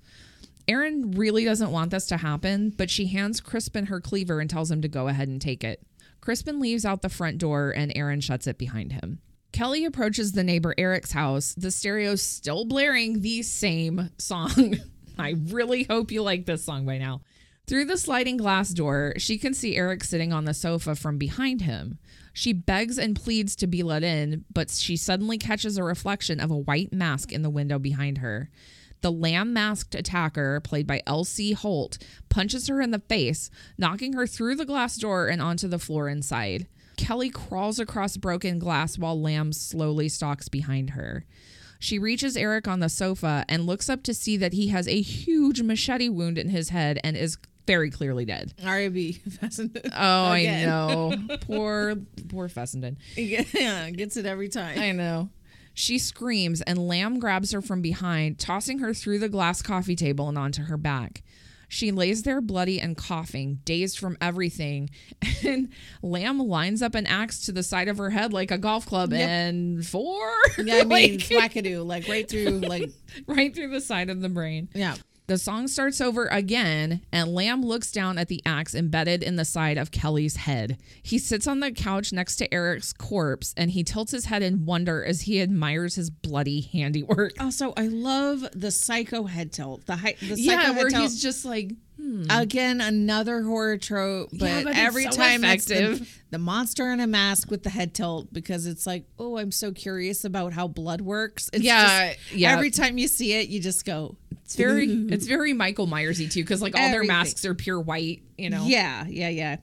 Erin really doesn't want this to happen, but she hands Crispin her cleaver and tells him to go ahead and take it. Crispin leaves out the front door and Erin shuts it behind him. Kelly approaches the neighbor Eric's house, the stereo's still blaring the same song. I really hope you like this song by now. Through the sliding glass door, she can see Eric sitting on the sofa from behind him. She begs and pleads to be let in, but she suddenly catches a reflection of a white mask in the window behind her. The lamb masked attacker, played by L.C. Holt, punches her in the face, knocking her through the glass door and onto the floor inside. Kelly crawls across broken glass while Lamb slowly stalks behind her. She reaches Eric on the sofa and looks up to see that he has a huge machete wound in his head and is very clearly dead. R.I.B. Fessenden. Oh, Again. I know. poor, poor Fessenden. yeah, gets it every time. I know. She screams, and Lamb grabs her from behind, tossing her through the glass coffee table and onto her back. She lays there bloody and coughing, dazed from everything, and Lamb lines up an axe to the side of her head like a golf club and four. yeah, I mean, Like, wackadoo, like right through, like, right through the side of the brain. yeah. The song starts over again, and Lamb looks down at the axe embedded in the side of Kelly's head. He sits on the couch next to Eric's corpse, and he tilts his head in wonder as he admires his bloody handiwork. Also, I love the psycho head tilt. The, hi- the psycho yeah, head where tilt. he's just like, Hmm. Again, another horror trope, but, Yeah, but every so time it's the, the monster in a mask with the head tilt because it's like, oh, I'm so curious about how blood works. It's Yeah, just- yeah. Every time you see it, you just go, it's very, it's very Michael Myersy too, because like all their masks are pure white, you know. Yeah, yeah, yeah.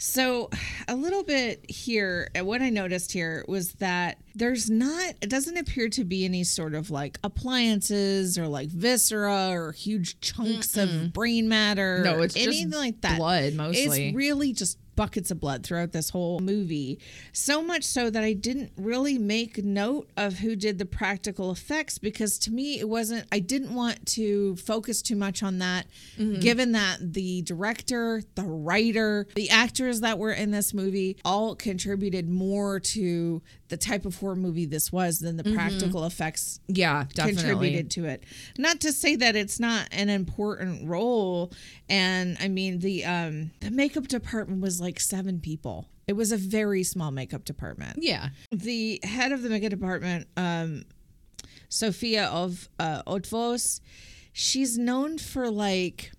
So, a little bit here, uh, what I noticed here was that there's not, it doesn't appear to be any sort of like appliances or like viscera or huge chunks of brain matter. No, it's just anything like that. blood, mostly. It's really just buckets of blood throughout this whole movie. So much so that I didn't really make note of who did the practical effects because to me it wasn't I didn't want to focus too much on that Mm-hmm. given that the director, the writer, the actors that were in this movie all contributed more to the type of horror movie this was than the practical effects Yeah, definitely. contributed to it. Not to say that it's not an important role. And I mean the um the makeup department was like seven people. It was a very small makeup department. Yeah. The head of the makeup department, um, Sophia of uh, Otvos, she's known for like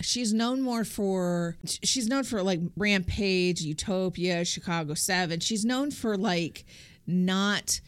she's known more for she's known for like Rampage, Utopia, Chicago 7. She's known for like not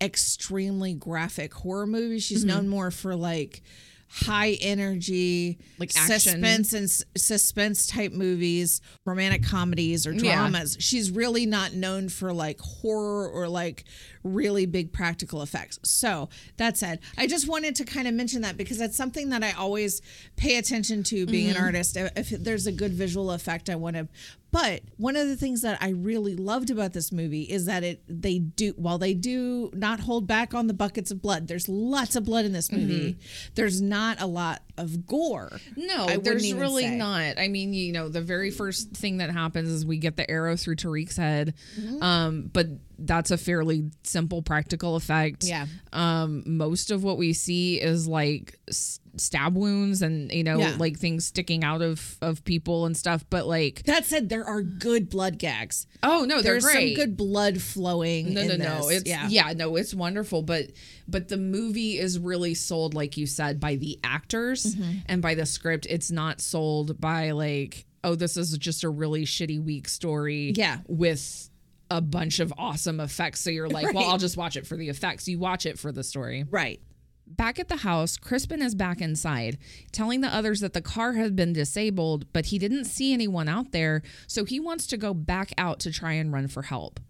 extremely graphic horror movies. She's known more for like high energy Like action. suspense and suspense type movies, romantic comedies or Yeah. dramas. She's really not known for like horror or like really big practical effects. So, that said, I just wanted to kind of mention that because that's something that I always pay attention to being Mm-hmm. an artist. If there's a good visual effect, I want to but one of the things that I really loved about this movie is that it they do while they do not hold back on the buckets of blood. There's lots of blood in this movie. Mm-hmm. There's not a lot of gore. No, I there's really say. not. I mean, you know, the very first thing that happens is we get the arrow through Tariq's head. Mm-hmm. Um, but that's a fairly simple practical effect. Yeah. Um, most of what we see is like s- stab wounds and you know, Yeah. like things sticking out of of people and stuff. But like, That said, there are good blood gags. oh no, There's some good blood flowing. no, no, no. this. It's yeah. yeah. no, it's wonderful. But but the movie is really sold, like you said, by the actors Mm-hmm. and by the script. It's not sold by like, oh, this is just a really shitty weak story. Yeah. With a bunch of awesome effects. So you're like, well, I'll just watch it for the effects. You watch it for the story. Right. Back at the house, Crispin is back inside, telling the others that the car had been disabled, but he didn't see anyone out there, so he wants to go back out to try and run for help.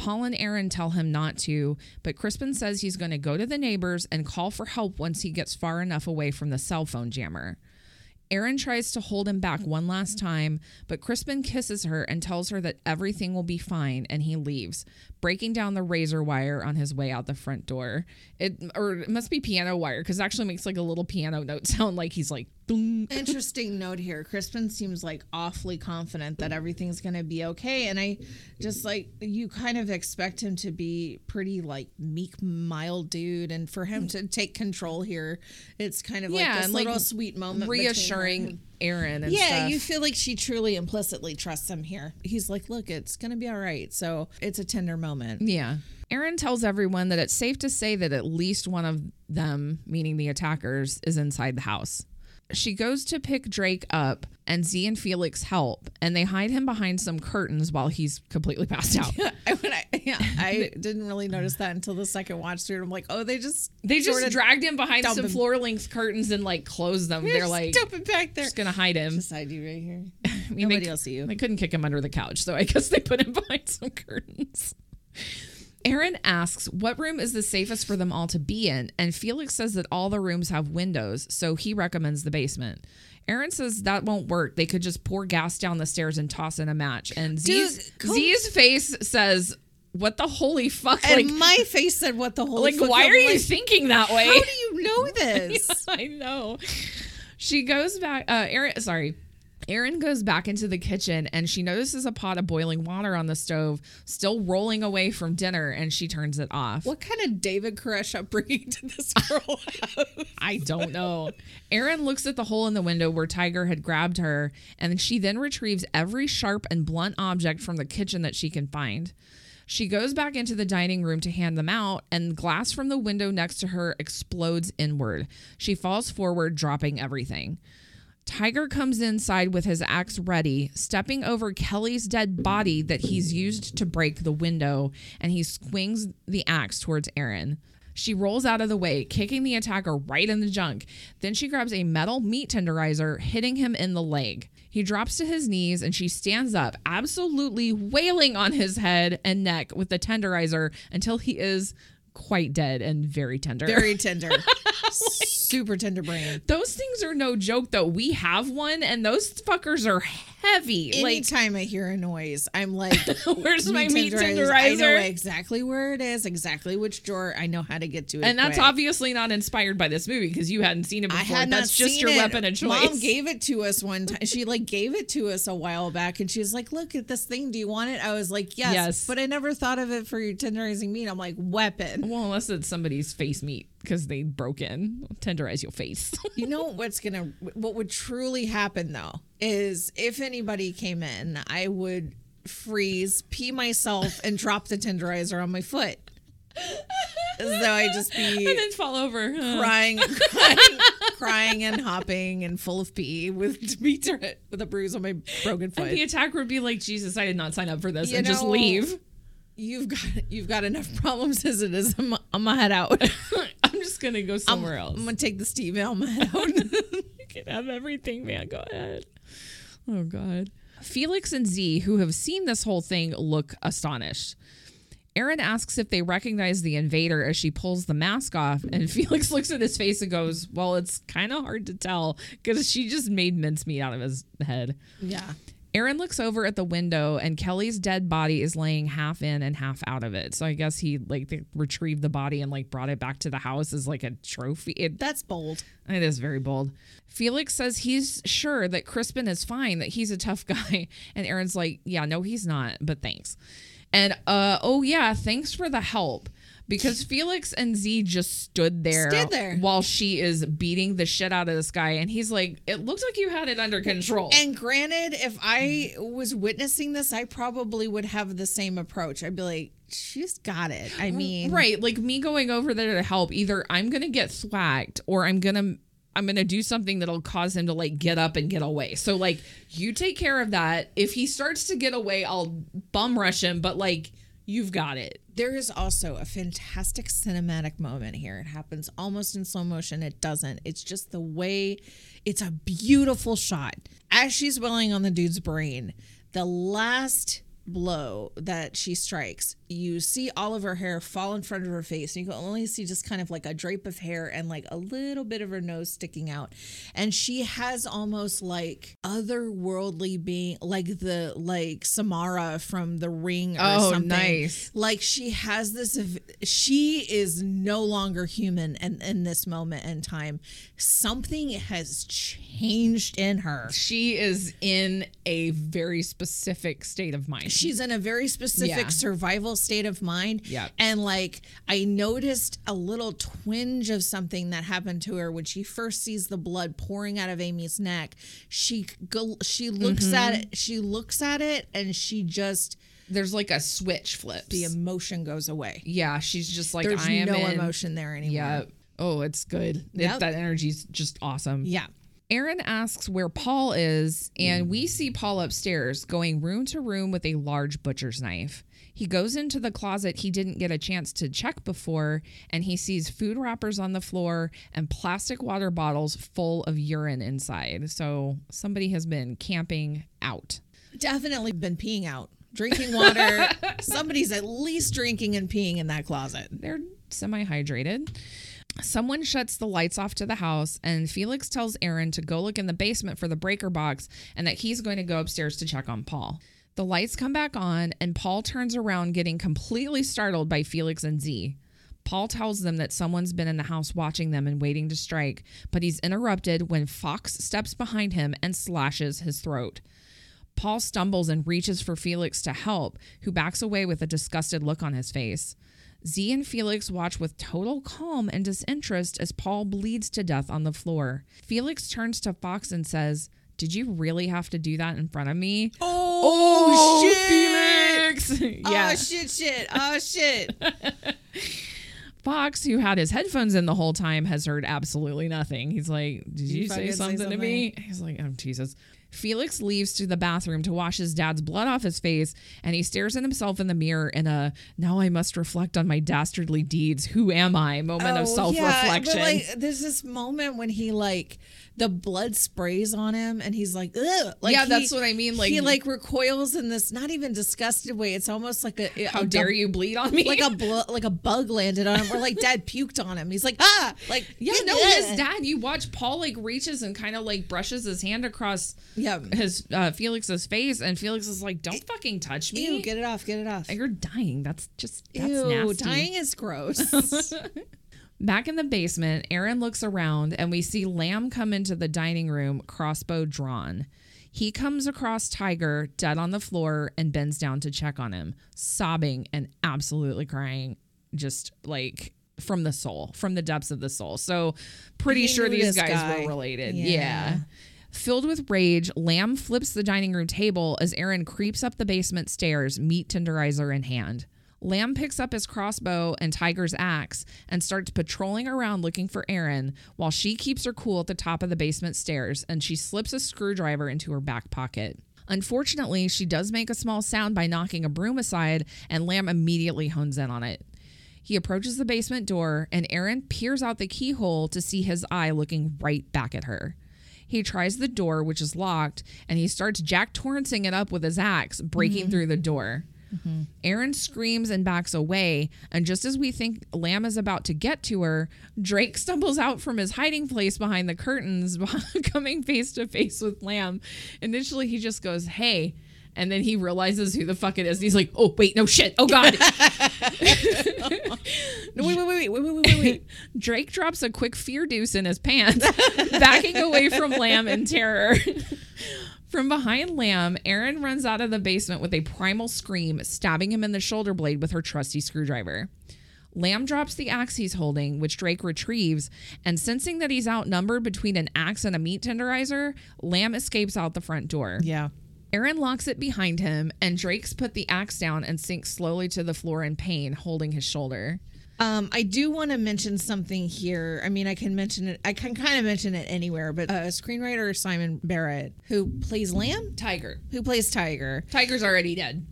Paul and Erin tell him not to, but Crispin says he's going to go to the neighbors and call for help once he gets far enough away from the cell phone jammer. Erin tries to hold him back one last time, but Crispin kisses her and tells her that everything will be fine and he leaves, breaking down the razor wire on his way out the front door. It or it must be piano wire because it actually makes like a little piano note sound like he's like "Dung." Interesting note here. Crispin seems like awfully confident that everything's going to be okay. And I just like, you kind of expect him to be pretty like meek, mild dude. And for him mm. to take control here, it's kind of like Yeah, this and, like, little sweet moment. between her and reassuring. Erin and Yeah, stuff. you feel like she truly implicitly trusts him here. He's like, look, it's going to be all right. So it's a tender moment. Yeah. Erin tells everyone that it's safe to say that at least one of them, meaning the attackers, is inside the house. She goes to pick Drake up, and Z and Felix help, and they hide him behind some curtains while he's completely passed out. I, when I, yeah, I didn't really notice that until the second watch through. I'm like, oh, they just They just dragged him behind some floor length curtains and like closed them. They're just like it back there. just gonna hide him. beside you right here. I mean, Nobody they, will see you. They couldn't kick him under the couch, so I guess they put him behind some curtains. Erin asks, What room is the safest for them all to be in? And Felix says that all the rooms have windows, so he recommends the basement. Erin says that won't work. They could just pour gas down the stairs and toss in a match. And Z's, come- Z's face says, What the holy fuck? And like, my face said, "What the holy?" like fuck?" why are you like, thinking that way? How do you know this? I know. She goes back. Uh, Erin, sorry. Erin goes back into the kitchen and she notices a pot of boiling water on the stove, still rolling away from dinner, and she turns it off. what kind of David Koresh upbringing did this girl have? I don't know. Erin looks at the hole in the window where Tiger had grabbed her, and she then retrieves every sharp and blunt object from the kitchen that she can find. She goes back into the dining room to hand them out, and glass from the window next to her explodes inward. She falls forward, dropping everything. Tiger comes inside with his axe ready, stepping over Kelly's dead body that he's used to break the window, and he swings the axe towards Erin. She rolls out of the way, kicking the attacker right in the junk. Then she grabs a metal meat tenderizer, hitting him in the leg. He drops to his knees and she stands up, absolutely wailing on his head and neck with the tenderizer until he is quite dead and very tender. Very tender, oh super tender brain. Those things are no joke, though. We have one, and those fuckers are heavy. like, Anytime I hear a noise, I'm like, Where's my meat tenderizer? I know exactly where it is, exactly which drawer. I know how to get to it. and that's quick. obviously not inspired by this movie because you hadn't seen it I before. had that's not just seen your it. weapon of choice. Mom gave it to us one time. She like gave it to us a while back, and she was like, "Look at this thing. Do you want it?" I was like, "Yes." Yes. But I never thought of it for your tenderizing meat. I'm like, weapon. well, unless it's somebody's face meat because they broke in. Tenderize your face. You know what's gonna? What would truly happen though is if anybody came in, I would freeze, pee myself, and drop the tenderizer on my foot. As though I just be and then fall over. crying, crying, crying, and hopping, and full of pee with with a bruise on my broken foot. And the attacker would be like, Jesus, I did not sign up for this, You and just leave. You've got you've got enough problems as it is. I'm, I'm gonna head out. I'm just gonna go somewhere else. I'm gonna take the Steve L. I'm gonna head out. you can have everything, man. Go ahead. Oh God. Felix and Z, who have seen this whole thing, look astonished. Erin asks if they recognize the invader as she pulls the mask off, and Felix looks at his face and goes, Well, it's kind of hard to tell because she just made mincemeat out of his head. yeah. Erin looks over at the window and Kelly's dead body is laying half in and half out of it. So I guess he like they retrieved the body and like brought it back to the house as like a trophy. It, That's bold. it is very bold. Felix says he's sure that Crispin is fine, that he's a tough guy. And Erin's like, yeah, no, he's not, but thanks. And uh oh yeah, thanks for the help. Because Felix and Z just stood there, Stood there. while she is beating the shit out of this guy. And he's like, It looks like you had it under control. And granted, if I was witnessing this, I probably would have the same approach. I'd be like, she's got it. I mm, mean, right like me going over there to help either i'm gonna get thwacked or i'm gonna i'm gonna do something that'll cause him to like get up and get away so like you take care of that if he starts to get away i'll bum rush him but like you've got it There is also a fantastic cinematic moment here. It happens almost in slow motion. It doesn't. It's just the way it's a beautiful shot. As she's welling on the dude's brain, the last blow that she strikes, you see all of her hair fall in front of her face. And you can only see just kind of like a drape of hair and like a little bit of her nose sticking out. And she has almost like otherworldly being like the like Samara from the ring or Oh, something. nice. Like she has this she is no longer human in, in this moment in time. Something has changed in her. she is in a very specific state of mind She's in a very specific Yeah. survival state of mind. Yep. And like I noticed a little twinge of something that happened to her when she first sees the blood pouring out of Aimee's neck. She go, she looks Mm-hmm. at it, she looks at it and she just there's like a switch flips the emotion goes away. yeah she's just like There's i am no in. emotion there anymore. yeah oh it's good It- Yep. that energy's just awesome Yeah. Erin asks where Paul is, and we hmm. see Paul upstairs going room to room with a large butcher's knife. He goes into the closet he didn't get a chance to check before, and he sees food wrappers on the floor and plastic water bottles full of urine inside. So somebody has been camping out. Definitely been peeing out, drinking water. Somebody's at least drinking and peeing in that closet. They're semi hydrated. Someone shuts the lights off to the house, and Felix tells Erin to go look in the basement for the breaker box and that he's going to go upstairs to check on Paul. The lights come back on, and Paul turns around, getting completely startled by Felix and Z. Paul tells them that someone's been in the house watching them and waiting to strike, but he's interrupted when Fox steps behind him and slashes his throat. Paul stumbles and reaches for Felix to help, who backs away with a disgusted look on his face. Z and Felix watch with total calm and disinterest as Paul bleeds to death on the floor. Felix turns to Fox and says, Did you really have to do that in front of me? Oh, oh shit! Felix! Oh, yeah. Oh shit! Shit! Oh shit! Fox, who had his headphones in the whole time, has heard absolutely nothing. He's like, Did you, say, fucking say something to me? He's like, Oh, Jesus. Felix leaves to the bathroom to wash his dad's blood off his face, and he stares at himself in the mirror in a now I must reflect on my dastardly deeds. Who am I? moment of Oh, self reflection. Yeah, like, there's this moment when he like the blood sprays on him, and he's like, Ugh! Like, Yeah, he- that's what I mean, like- he like recoils in this not even disgusted way. It's almost like a How a- dare you bleed on me? Like a blo- like a bug landed on him, or like dad puked on him. He's like, ah, like yeah, no, "Ugh." his dad. You watch Paul like reaches and kind of like brushes his hand across Yeah. his uh, Felix's face, and Felix is like, "Don't fucking touch me! Ew, get it off, get it off. You're dying. That's just that's Ew, nasty." dying is gross. Back in the basement, Erin looks around and we see Lamb come into the dining room, crossbow drawn. He comes across Tiger dead on the floor and bends down to check on him, sobbing and absolutely crying, just like from the soul, from the depths of the soul. So, pretty sure these guys guy. were related. Yeah. yeah. Filled with rage, Lamb flips the dining room table as Erin creeps up the basement stairs, meat tenderizer in hand. Lamb picks up his crossbow and Tiger's axe and starts patrolling around looking for Erin while she keeps her cool at the top of the basement stairs and she slips a screwdriver into her back pocket. Unfortunately, she does make a small sound by knocking a broom aside, and Lamb immediately hones in on it. He approaches the basement door, and Erin peers out the keyhole to see his eye looking right back at her. He tries the door, which is locked, and he starts Jack Torrancing it up with his axe, breaking mm-hmm. through the door. Mm-hmm. Erin screams and backs away. And just as we think Lamb is about to get to her, Drake stumbles out from his hiding place behind the curtains, coming face to face with Lamb. Initially, he just goes, Hey. And then he realizes who the fuck it is. And he's like, oh, wait, no shit. Oh, God. no, wait, wait, wait, wait, wait, wait, wait. Drake drops a quick fear deuce in his pants, backing away from Lamb in terror. From behind Lamb, Erin runs out of the basement with a primal scream, stabbing him in the shoulder blade with her trusty screwdriver. Lamb drops the axe he's holding, which Drake retrieves, and sensing that he's outnumbered between an axe and a meat tenderizer, Lamb escapes out the front door. Yeah. Erin locks it behind him, and Drake's put the axe down and sinks slowly to the floor in pain, holding his shoulder. Um, I do want to mention something here. I mean, I can mention it. I can kind of mention it anywhere, but uh, screenwriter Simon Barrett, who plays Lamb, Tiger. who plays Tiger. Tiger's already dead.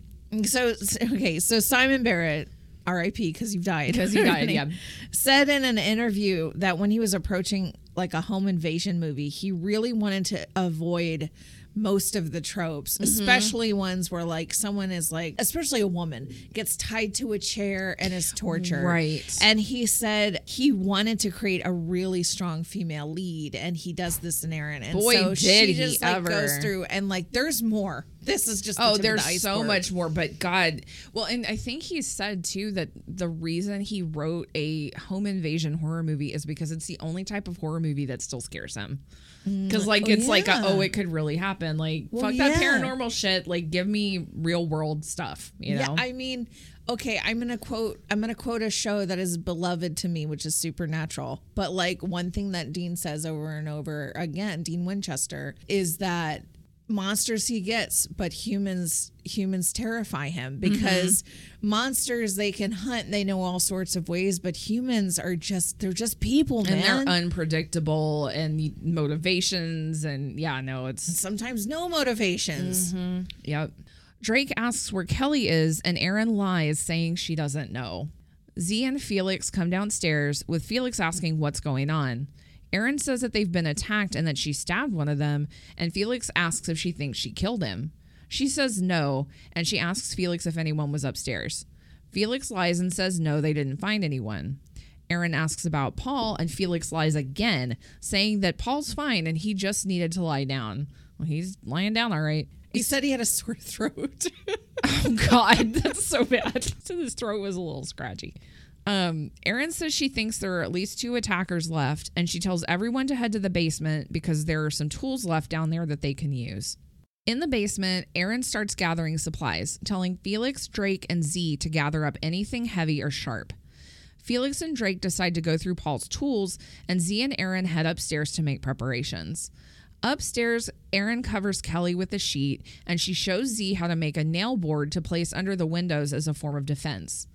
So okay, so Simon Barrett, R.I.P. because you died. Because he died, yeah. Said in an interview that when he was approaching like a home invasion movie, he really wanted to avoid most of the tropes, Mm-hmm. especially ones where like someone is like, especially a woman gets tied to a chair and is tortured. Right. And he said he wanted to create a really strong female lead, and he does this in Erin. And Boy, so did she he just like ever. goes through and like there's more. This is just Oh, of there's the so much more, but God, well, and I think he said too that the reason he wrote a home invasion horror movie is because it's the only type of horror movie that still scares him. Mm, because like oh, it's like a, oh, it could really happen. Like Well, fuck that paranormal shit. Like give me real world stuff. You know. Yeah, I mean, okay, I'm gonna quote. I'm gonna quote a show that is beloved to me, which is Supernatural. But like one thing that Dean says over and over again, Dean Winchester, is that monsters he gets, but humans humans terrify him because mm-hmm. monsters they can hunt, they know all sorts of ways, but humans are just they're just people, and man. they're unpredictable and motivations and yeah, no, it's Sometimes no motivations. Mm-hmm. Yep. Drake asks where Kelly is, and Erin lies, saying she doesn't know. Z and Felix come downstairs, with Felix asking what's going on. Erin says that they've been attacked and that she stabbed one of them, and Felix asks if she thinks she killed him. She says no, and she asks Felix if anyone was upstairs. Felix lies and says no, they didn't find anyone. Erin asks about Paul, and Felix lies again, saying that Paul's fine and he just needed to lie down. Well, he's lying down all right. He said he had a sore throat. Oh God, that's so bad. So his throat was a little scratchy. Um, Erin says she thinks there are at least two attackers left, and she tells everyone to head to the basement because there are some tools left down there that they can use. In the basement, Erin starts gathering supplies, telling Felix, Drake, and Z to gather up anything heavy or sharp. Felix and Drake decide to go through Paul's tools, and Z and Erin head upstairs to make preparations. Upstairs, Erin covers Kelly with a sheet, and she shows Z how to make a nail board to place under the windows as a form of defense.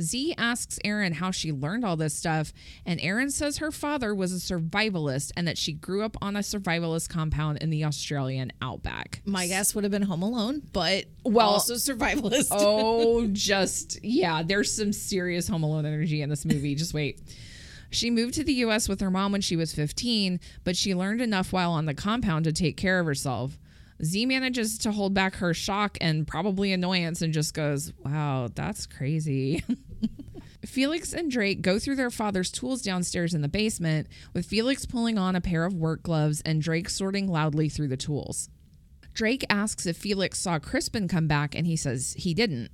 Z asks Erin how she learned all this stuff, and Erin says her father was a survivalist and that she grew up on a survivalist compound in the Australian outback. My guess would have been Home Alone, but Well, also survivalist. Oh, just yeah, there's some serious Home Alone energy in this movie. Just wait. She moved to the US with her mom when she was 15, but she learned enough while on the compound to take care of herself. Z manages to hold back her shock and probably annoyance and just goes, Wow, that's crazy. Felix and Drake go through their father's tools downstairs in the basement, with Felix pulling on a pair of work gloves and Drake sorting loudly through the tools. Drake asks if Felix saw Crispin come back, and he says he didn't.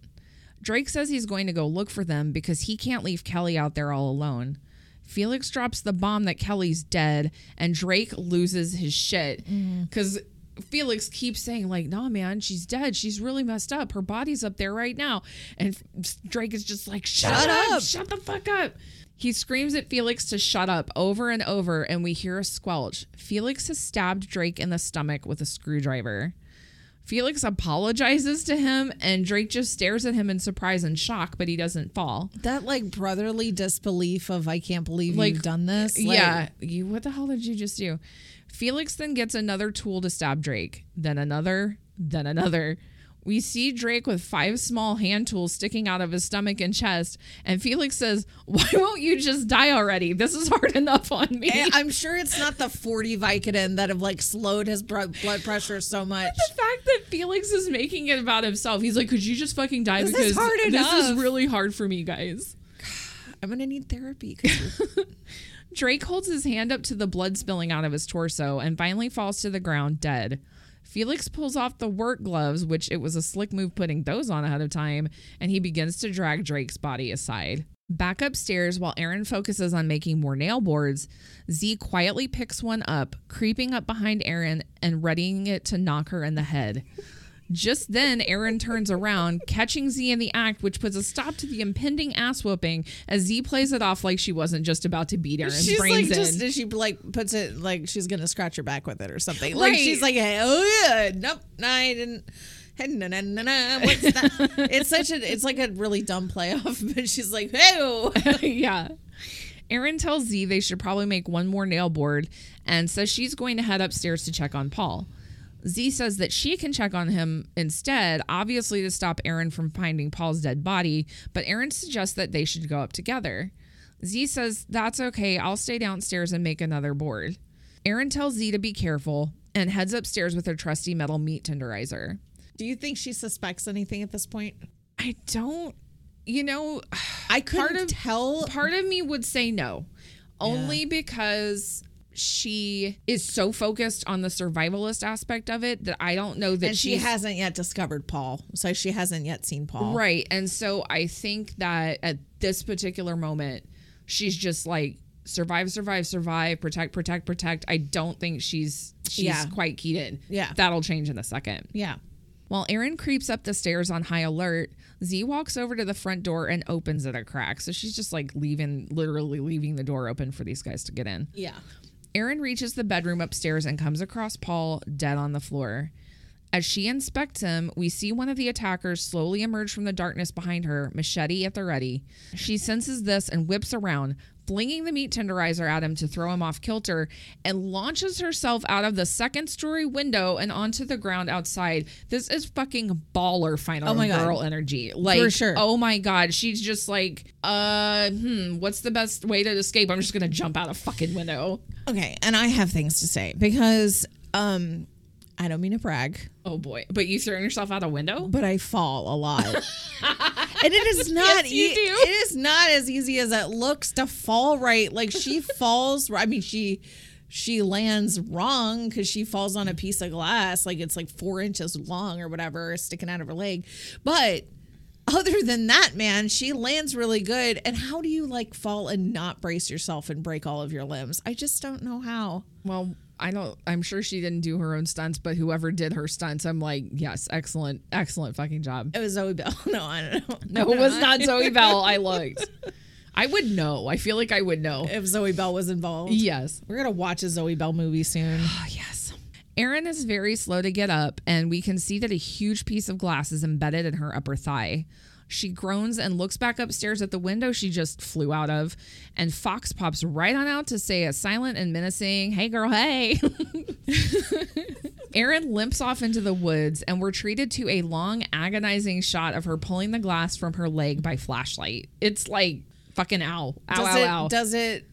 Drake says he's going to go look for them because he can't leave Kelly out there all alone. Felix drops the bomb that Kelly's dead, and Drake loses his shit mm-hmm. because Felix keeps saying, like, nah, man, she's dead. She's really messed up. Her body's up there right now. And Drake is just like, shut, Shut up, up. shut the fuck up. He screams at Felix to shut up over and over, and we hear a squelch. Felix has stabbed Drake in the stomach with a screwdriver. Felix apologizes to him, and Drake just stares at him in surprise and shock, but he doesn't fall. that like brotherly disbelief of I can't believe Like, you've done this. Like, yeah, you. What the hell did you just do? Felix then gets another tool to stab Drake, then another, then another. We see Drake with five small hand tools sticking out of his stomach and chest, and Felix says, Why won't you just die already? This is hard enough on me. And I'm sure it's not the 40 Vicodin that have like slowed his blood pressure so much. the fact that Felix is making it about himself, he's like, Could you just fucking die? This is because hard this is really hard for me, guys. I'm gonna need therapy. Drake holds his hand up to the blood spilling out of his torso and finally falls to the ground dead. Felix pulls off the work gloves, which it was a slick move putting those on ahead of time, and he begins to drag Drake's body aside. Back upstairs, while Erin focuses on making more nail boards, Z quietly picks one up, creeping up behind Erin and readying it to knock her in the head. Just then, Erin turns around, catching Z in the act, which puts a stop to the impending ass whooping as Z plays it off like she wasn't just about to beat Erin's she's like brains just in. she like puts it like she's gonna scratch her back with it or something. Like Right. she's like, oh yeah, nope, no, I didn't. Na, na, na, na, What's that? it's such a it's like a really dumb playoff, but she's like, hey, yeah. Erin tells Z they should probably make one more nail board and says she's going to head upstairs to check on Paul. Z says that she can check on him instead, obviously to stop Erin from finding Paul's dead body, but Erin suggests that they should go up together. Z says, That's okay, I'll stay downstairs and make another board. Erin tells Z to be careful and heads upstairs with her trusty metal meat tenderizer. Do you think she suspects anything at this point? I don't, you know, I couldn't Part of- tell. part of me would say no, only because she is so focused on the survivalist aspect of it that I don't know that and she hasn't yet discovered Paul, so she hasn't yet seen Paul. right. And so I think that at this particular moment, she's just like survive, survive, survive, protect, protect, protect. I don't think she's she's Yeah. quite keyed in. Yeah. that'll change in a second. Yeah. While Erin creeps up the stairs on high alert, Z walks over to the front door and opens it a crack. So she's just like leaving, literally leaving the door open for these guys to get in. Yeah. Erin reaches the bedroom upstairs and comes across Paul dead on the floor. As she inspects him, we see one of the attackers slowly emerge from the darkness behind her, machete at the ready. She senses this and whips around, flinging the meat tenderizer at him to throw him off kilter, and launches herself out of the second story window and onto the ground outside. This is fucking baller final Oh my God. girl energy. Like, sure. oh my God. She's just like, uh, hmm, what's the best way to escape? I'm just going to jump out a fucking window. Okay, and I have things to say because um I don't mean to brag, Oh boy. But you throwing yourself out a window? but I fall a lot. and it is not Yes, e- it is not as easy as it looks to fall right. Like she falls I mean she she lands wrong because she falls on a piece of glass, like it's like four inches long or whatever, sticking out of her leg. But other than that, man, she lands really good. And how do you like fall and not brace yourself and break all of your limbs? I just don't know how. Well, I don't I'm sure she didn't do her own stunts, but whoever did her stunts, I'm like, yes, excellent, excellent fucking job. It was Zoe Bell. No, I don't know. No, it was not Zoe Bell. I looked. I would know. I feel like I would know. If Zoe Bell was involved. Yes. We're gonna watch a Zoe Bell movie soon. Oh, yes. Erin is very slow to get up, and we can see that a huge piece of glass is embedded in her upper thigh. She groans and looks back upstairs at the window she just flew out of, and Fox pops right on out to say a silent and menacing, Hey girl, hey. Erin limps off into the woods, and we're treated to a long, agonizing shot of her pulling the glass from her leg by flashlight. It's like fucking ow. Ow, Does ow, it ow. does it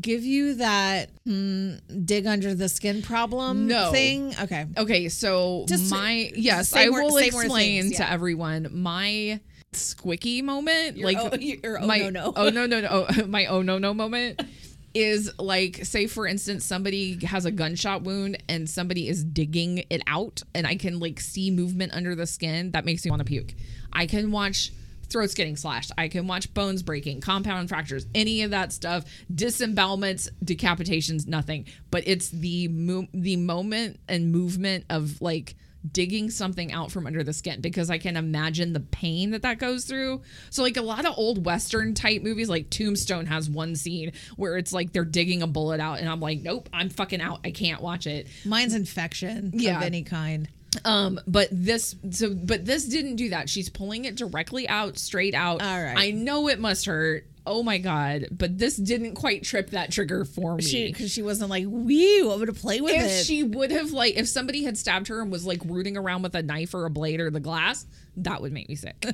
give you that hmm, dig under the skin problem No. thing? Okay. Okay, so Just my yes, I will explain things, to everyone my squicky moment, Your like oh- your oh my no no. oh no no no oh, my oh no no moment is like say for instance somebody has a gunshot wound and somebody is digging it out and I can like see movement under the skin that makes me want to puke. I can watch throats getting slashed. I can watch bones breaking, compound fractures, any of that stuff, disembowelments, decapitations, nothing. But it's the mo- the moment and movement of like digging something out from under the skin because I can imagine the pain that that goes through. So like a lot of old western type movies like Tombstone has one scene where it's like they're digging a bullet out and I'm like nope, I'm fucking out. I can't watch it. Mine's infection Yeah. of any kind. Um, but this so but this didn't do that. She's pulling it directly out, straight out. All right. I know it must hurt. Oh my god, but this didn't quite trip that trigger for me. She because she wasn't like, wee, I'm gonna play with if it. she would have like if somebody had stabbed her and was like rooting around with a knife or a blade or the glass, that would make me sick.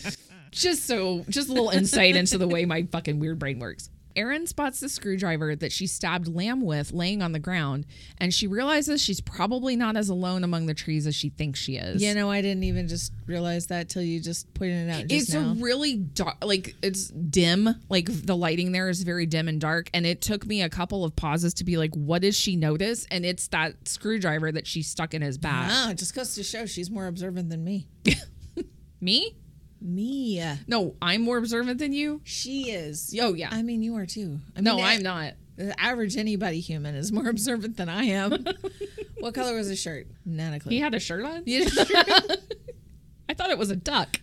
just so just a little insight into the way my fucking weird brain works. Erin spots the screwdriver that she stabbed Lamb with laying on the ground, and she realizes she's probably not as alone among the trees as she thinks she is. you know, I didn't even just realize that till you just pointed it out. Just it's now. a really dark like it's dim like the lighting there is very dim and dark and it took me a couple of pauses to be like what does she notice and it's that screwdriver that she stuck in his back Ah, it just goes to show she's more observant than me. me Me. no i'm more observant than you She is. oh yeah I mean, you are too. I no mean, i'm not The average anybody human is more observant than I am. what color was his shirt? Not a clue. he had a shirt on Yeah. i thought it was a duck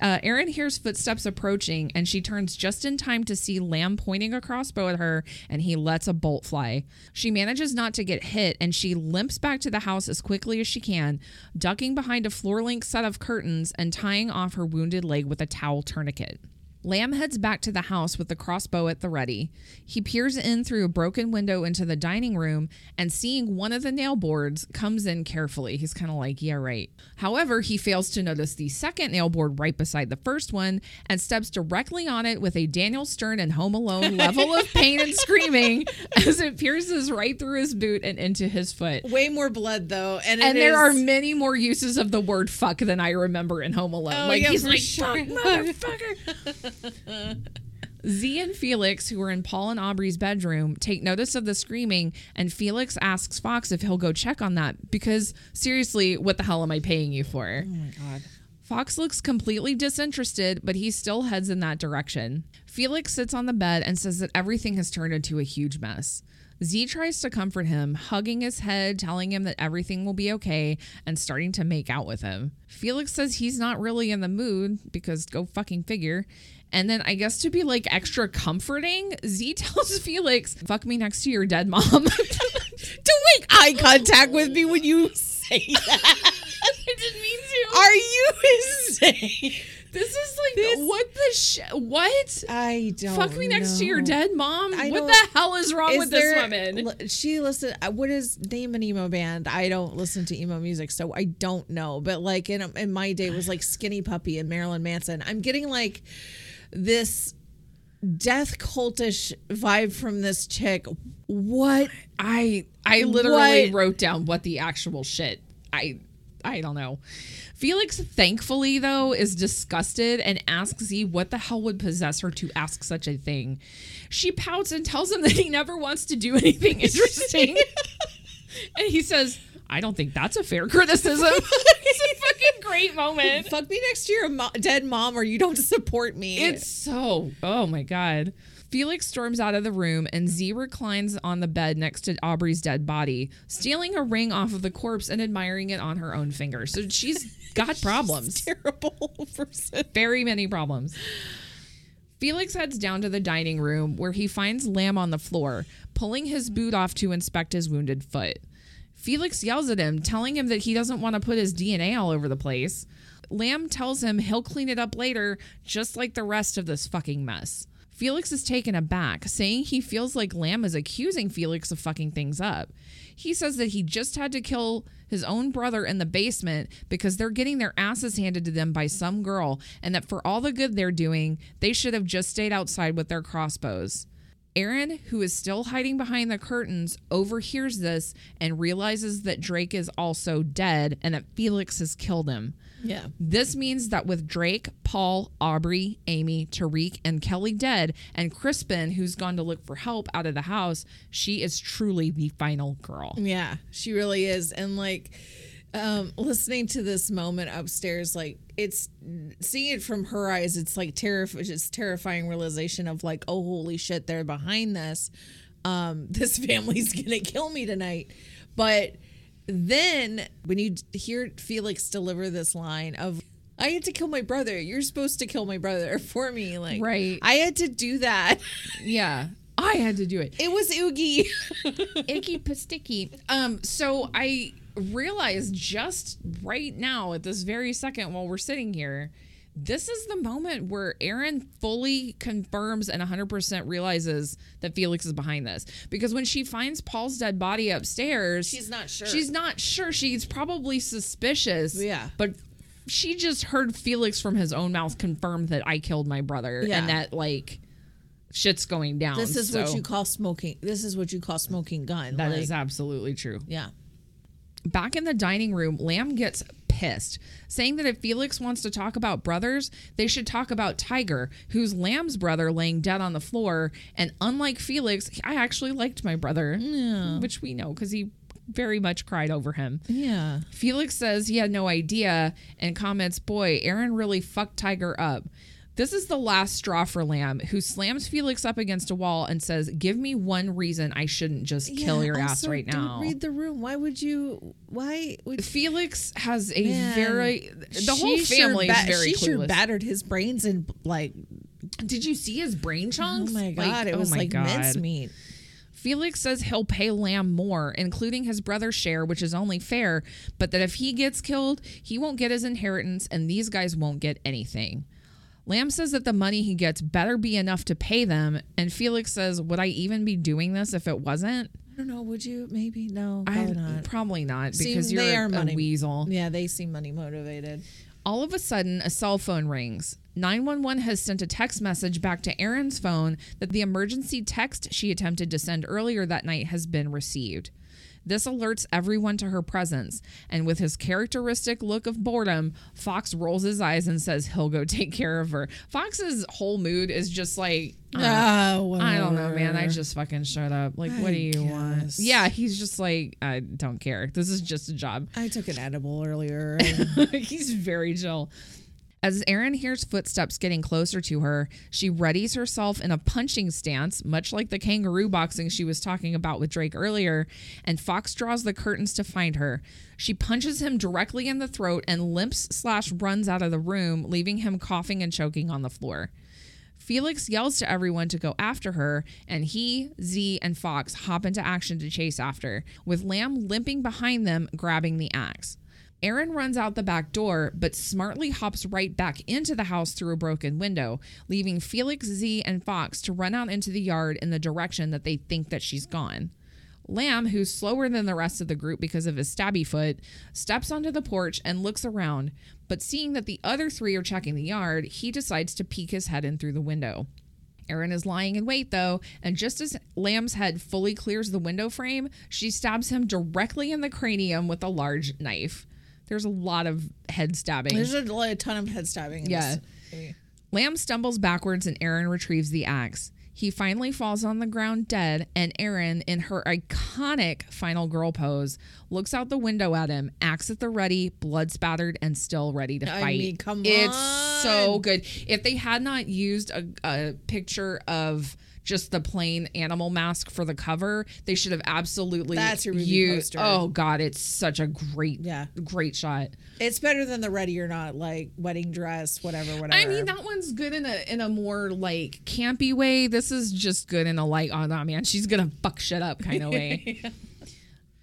Uh, Erin hears footsteps approaching and she turns just in time to see Lamb pointing a crossbow at her and he lets a bolt fly. She manages not to get hit and she limps back to the house as quickly as she can, ducking behind a floor length set of curtains and tying off her wounded leg with a towel tourniquet. Lamb heads back to the house with the crossbow at the ready. He peers in through a broken window into the dining room and seeing one of the nail boards comes in carefully. He's kind of like, yeah, right. However, he fails to notice the second nail board right beside the first one and steps directly on it with a Daniel Stern and Home Alone level of pain and screaming as it pierces right through his boot and into his foot. Way more blood though, and And there are many more uses of the word fuck than I remember in Home Alone. Oh, like yeah, he's like, sure. fuck, motherfucker. Z and Felix, who are in Paul and Aubrey's bedroom, take notice of the screaming, and Felix asks Fox if he'll go check on that because seriously, what the hell am I paying you for? Oh my god. Fox looks completely disinterested, but he still heads in that direction. Felix sits on the bed and says that everything has turned into a huge mess. Z tries to comfort him, hugging his head, telling him that everything will be okay, and starting to make out with him. Felix says he's not really in the mood, because go fucking figure. And then I guess to be like extra comforting, Z tells Felix, fuck me next to your dead mom. Don't make eye contact with me when you say that. I didn't mean to. Are you insane? This is like This- what the sh- what? I don't. Fuck me next to your dead mom. I what the hell is wrong Is with this woman? li- She listen. uh, What is name an emo band? I don't listen to emo music, so I don't know. But like in in my day, it was like Skinny Puppy and Marilyn Manson. I'm getting like this death cultish vibe from this chick. What? I I literally What? wrote down what the actual shit. I I don't know. Felix, thankfully though, is disgusted and asks Z what the hell would possess her to ask such a thing. She pouts and tells him that he never wants to do anything interesting. and he says, I don't think that's a fair criticism. it's a fucking great moment. Fuck me next to your mo- dead mom, or you don't support me. It's so, oh my God. Felix storms out of the room and Z reclines on the bed next to Aubrey's dead body, stealing a ring off of the corpse and admiring it on her own finger. So she's got problems. terrible person. Very many problems. Felix heads down to the dining room where he finds Lamb on the floor, pulling his boot off to inspect his wounded foot. Felix yells at him, telling him that he doesn't want to put his DNA all over the place. Lamb tells him he'll clean it up later, just like the rest of this fucking mess. Felix is taken aback, saying he feels like Lamb is accusing Felix of fucking things up. He says that he just had to kill his own brother in the basement because they're getting their asses handed to them by some girl, and that for all the good they're doing, they should have just stayed outside with their crossbows. Erin, who is still hiding behind the curtains, overhears this and realizes that Drake is also dead and that Felix has killed him. Yeah. This means that with Drake, Paul, Aubrey, Amy, Tariq, and Kelly dead, and Crispin, who's gone to look for help out of the house, she is truly the final girl. Yeah, she really is. And like um listening to this moment upstairs, like it's seeing it from her eyes, it's like terrifying just terrifying realization of like, oh holy shit, they're behind this. Um, this family's gonna kill me tonight. But then when you hear Felix deliver this line of I had to kill my brother. You're supposed to kill my brother for me. Like, Right. I had to do that. Yeah. I had to do it. It was Oogie. Icky pasticky. Um, so I realized just right now at this very second while we're sitting here this is the moment where Erin fully confirms and 100% realizes that Felix is behind this. Because when she finds Paul's dead body upstairs, She's not sure. She's not sure. She's probably suspicious. Yeah. But she just heard Felix from his own mouth confirm that I killed my brother Yeah. and that, like, shit's going down. This is what you call smoking. This is what you call smoking gun. That like, is absolutely true. yeah. Back in the dining room, Lamb gets pissed, saying that if Felix wants to talk about brothers, they should talk about Tiger, who's Lamb's brother laying dead on the floor. And unlike Felix, I actually liked my brother, which we know because he very much cried over him. Yeah. Felix says he had no idea and comments, Boy, Erin really fucked Tiger up. This is the last straw for Lamb, who slams Felix up against a wall and says, Give me one reason I shouldn't just kill Yeah, your ass right now. Don't read the room. Why would you? Why would Felix has a Man, very the whole she sure family ba- is very She sure clueless. battered his brains and like. Did you see his brain oh chunks? Oh my god! Like, it oh was my like God. mincemeat. Felix says he'll pay Lamb more, including his brother's share, which is only fair, but that if he gets killed, he won't get his inheritance and these guys won't get anything. Lamb says that the money he gets better be enough to pay them, and Felix says, Would I even be doing this if it wasn't? I don't know. Would you? Maybe no. I, Probably not. Probably not, because they you're are a, money- weasel. Yeah, they seem money motivated. All of a sudden, a cell phone rings. 911 has sent a text message back to Erin's phone that the emergency text she attempted to send earlier that night has been received. This alerts everyone to her presence, and with his characteristic look of boredom, Fox rolls his eyes and says he'll go take care of her. Fox's whole mood is just like, Oh, I don't know, man. I just fucking shut up. Like, what do you want? Yeah, he's just like, I don't care. This is just a job. I took an edible earlier. He's very chill. As Erin hears footsteps getting closer to her, she readies herself in a punching stance, much like the kangaroo boxing she was talking about with Drake earlier, and Fox draws the curtains to find her. She punches him directly in the throat and limps slash runs out of the room, leaving him coughing and choking on the floor. Felix yells to everyone to go after her, and he, Z, and Fox hop into action to chase after, with Lamb limping behind them, grabbing the axe. Erin runs out the back door, but smartly hops right back into the house through a broken window, leaving Felix, Z, and Fox to run out into the yard in the direction that they think that she's gone. Lamb, who's slower than the rest of the group because of his stabby foot, steps onto the porch and looks around, but seeing that the other three are checking the yard, he decides to peek his head in through the window. Erin is lying in wait though, and just as Lamb's head fully clears the window frame, she stabs him directly in the cranium with a large knife. There's a lot of head stabbing. There's a, a ton of head stabbing. In Yeah. Lamb stumbles backwards and Erin retrieves the axe. He finally falls on the ground dead, and Erin, in her iconic final girl pose, looks out the window at him, axe at the ready, blood spattered, and still ready to fight. I mean, come It's so good. If they had not used a, a picture of just the plain animal mask for the cover, they should have absolutely That's your movie used. poster. Oh God, it's such a great, Yeah. great shot. It's better than the ready or not, like wedding dress, whatever, whatever. I mean, that one's good in a in a more like campy way. This is just good in a like, oh no, man, she's gonna fuck shit up kind of way.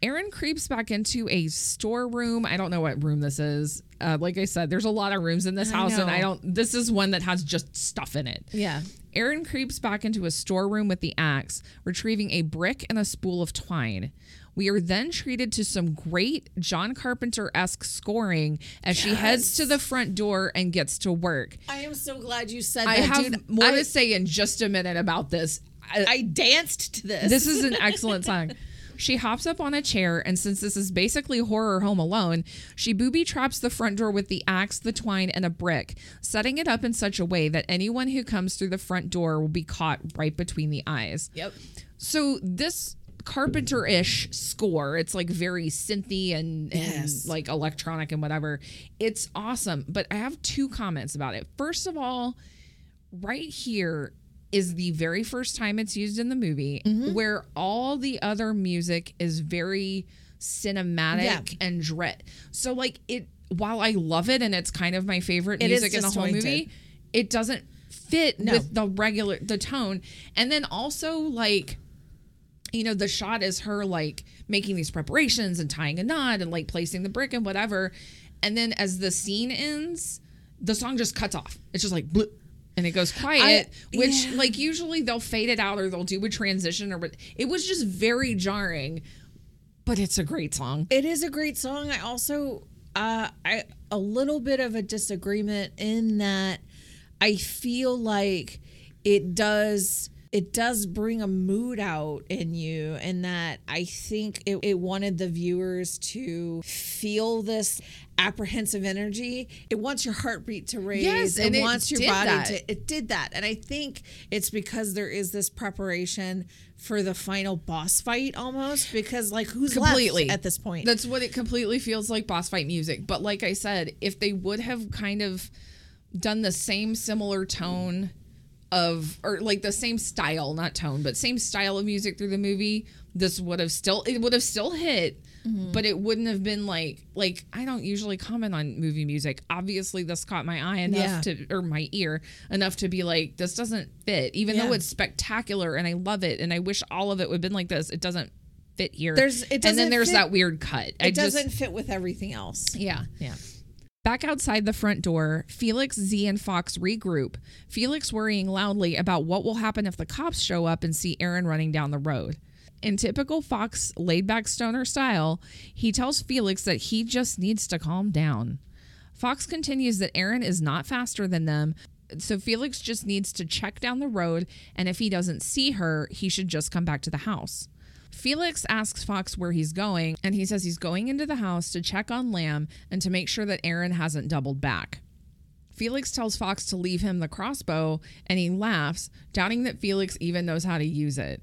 Erin creeps back into a storeroom. I don't know what room this is. Uh, like I said, there's a lot of rooms in this house, and. I don't. This is one that has just stuff in it. yeah. Erin creeps back into a storeroom with the axe, retrieving a brick and a spool of twine. We are then treated to some great John Carpenter esque scoring as she heads to the front door and gets to work. I am so glad you said I that, I have dude. more I, to say in just a minute about this. I- I danced to this. this is an excellent song. She hops up on a chair, and since this is basically horror home alone, she booby traps the front door with the axe, the twine, and a brick, setting it up in such a way that anyone who comes through the front door will be caught right between the eyes. Yep. So this Carpenter-ish score, it's like very synthy and, and like electronic and whatever. It's awesome. But I have two comments about it. First of all, right here is the very first time it's used in the movie Mm-hmm. where all the other music is very cinematic Yeah. and dread. So like it while I love it and it's kind of my favorite It music in the whole movie, it doesn't fit No. with the regular the tone. And then also like you know, the shot is her like making these preparations and tying a knot and like placing the brick and whatever. And then as the scene ends, the song just cuts off. It's just like and it goes quiet, which yeah. like usually they'll fade it out or they'll do a transition or it was just very jarring. But it's a great song. It is a great song. I also uh I a little bit of a disagreement in that I feel like it does it does bring a mood out in you and that I think it, it wanted the viewers to feel this apprehensive energy. It wants your heartbeat to raise. Yes, and it it wants your body that. to it did that. And I think it's because there is this preparation for the final boss fight almost because like who's completely left at this point? That's what it completely feels like boss fight music. But like I said, if they would have kind of done the same similar tone of or like the same style, not tone, but same style of music through the movie, this would have still it would have still hit. Mm-hmm. But it wouldn't have been like like I don't usually comment on movie music. Obviously, this caught my eye enough Yeah. to or my ear enough to be like this doesn't fit. Even though it's spectacular and I love it and I wish all of it would have been like this. It doesn't fit here. There's- it doesn't and then there's fit- that weird cut. I it doesn't just fit with everything else. yeah. Yeah. Back outside the front door, Felix, Z, and Fox regroup. Felix worrying loudly about what will happen if the cops show up and see Erin running down the road. In typical Fox laid back stoner style, he tells Felix that he just needs to calm down. Fox continues that Erin is not faster than them, so Felix just needs to check down the road, and if he doesn't see her, he should just come back to the house. Felix asks Fox where he's going, and he says he's going into the house to check on Lamb and to make sure that Erin hasn't doubled back. Felix tells Fox to leave him the crossbow, and he laughs, doubting that Felix even knows how to use it.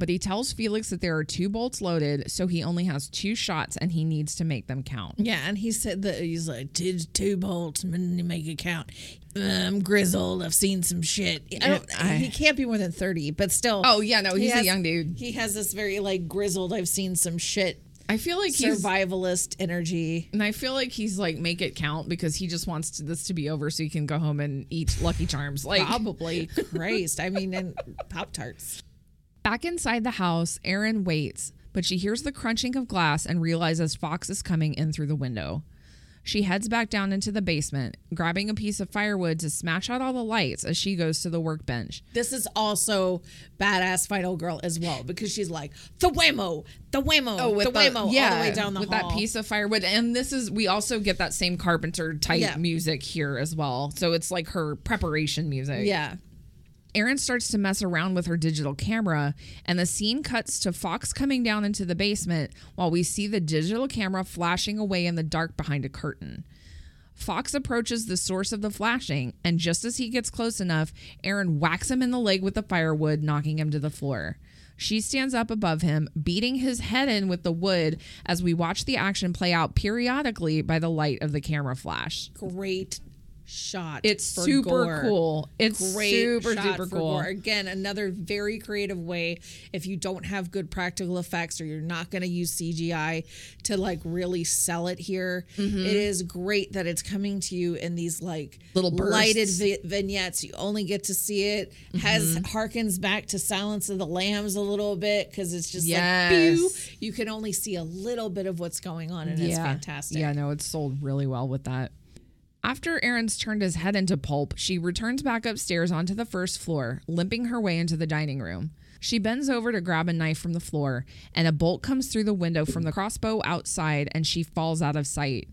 But he tells Felix that there are two bolts loaded, so he only has two shots and he needs to make them count. Yeah, and he said that he's like two, two bolts, and make it count. Um, I'm grizzled. I've seen some shit. I don't, I- he can't be more than thirty, but still. Oh, yeah, no, he he's a young dude. He has this very like grizzled. I've seen some shit. I feel like he's Survivalist energy. And I feel like he's like make it count because he just wants to, this to be over so he can go home and eat Lucky Charms. Like Probably Christ. I mean, and Pop Tarts. Back inside the house, Erin waits, but she hears the crunching of glass and realizes Fox is coming in through the window. She heads back down into the basement, grabbing a piece of firewood to smash out all the lights as she goes to the workbench. This is also badass Final Girl as well because she's like the whammo, the whammo, oh, the whammo, all the way down the with hall. that piece of firewood. And this is we also get that same Carpenter type Yeah. music here as well. So it's like her preparation music. Yeah. Erin starts to mess around with her digital camera, and the scene cuts to Fox coming down into the basement while we see the digital camera flashing away in the dark behind a curtain. Fox approaches the source of the flashing, and just as he gets close enough, Erin whacks him in the leg with the firewood, knocking him to the floor. She stands up above him, beating his head in with the wood as we watch the action play out periodically by the light of the camera flash. Great shot. It's super gore. cool. It's Great super, shot super for cool. gore. Again, another very creative way. If you don't have good practical effects or you're not going to use CGI to like really sell it here, Mm-hmm. it is great that it's coming to you in these like Little lighted vi- vignettes. You only get to see it. Has Mm-hmm. harkens back to Silence of the Lambs a little bit because it's just Yes. like pew. You can only see a little bit of what's going on, and it's fantastic. Yeah, no, it's sold really well with that. After Erin's turned his head into pulp, she returns back upstairs onto the first floor, limping her way into the dining room. She bends over to grab a knife from the floor, and a bolt comes through the window from the crossbow outside, and she falls out of sight.